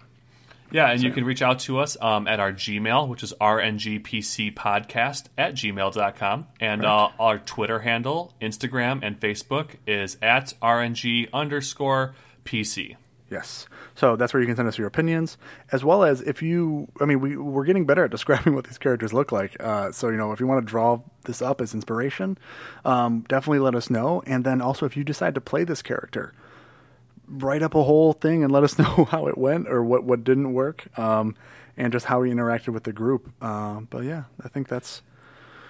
Yeah, and you can reach out to us um, at our Gmail, which is rngpcpodcast at gmail.com. And uh, our Twitter handle, Instagram, and Facebook is at rng underscore pc. Yes. So that's where you can send us your opinions, as well as if you, I mean, we, we're getting better at describing what these characters look like. Uh, so, you know, if you want to draw this up as inspiration, um, definitely let us know. And then also, if you decide to play this character, write up a whole thing and let us know how it went or what, what didn't work um, and just how he interacted with the group. Uh, but yeah, I think that's,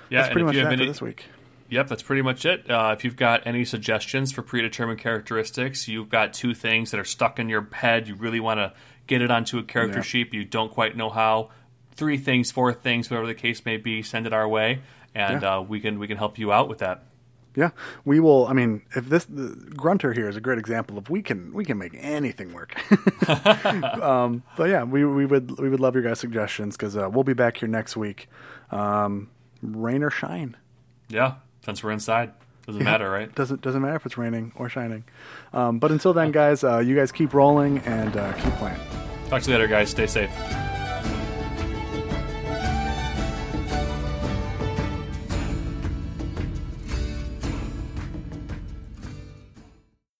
Yeah, that's pretty much have for this week. Yep, that's pretty much it. Uh, if you've got any suggestions for predetermined characteristics, you've got two things that are stuck in your head, you really want to get it onto a character Yeah. sheet, you don't quite know how. Three things, four things, whatever the case may be, send it our way, and Yeah. uh, we can we can help you out with that. yeah, we will. I mean, if this the, Grunter here is a great example of we can we can make anything work. um, but yeah, we we would we would love your guys' suggestions because uh, we'll be back here next week, um, rain or shine. Yeah, since we're inside, doesn't matter, right? Doesn't doesn't matter if it's raining or shining. Um, but until then, guys, uh, you guys keep rolling and uh, keep playing. Talk to you later, guys. Stay safe.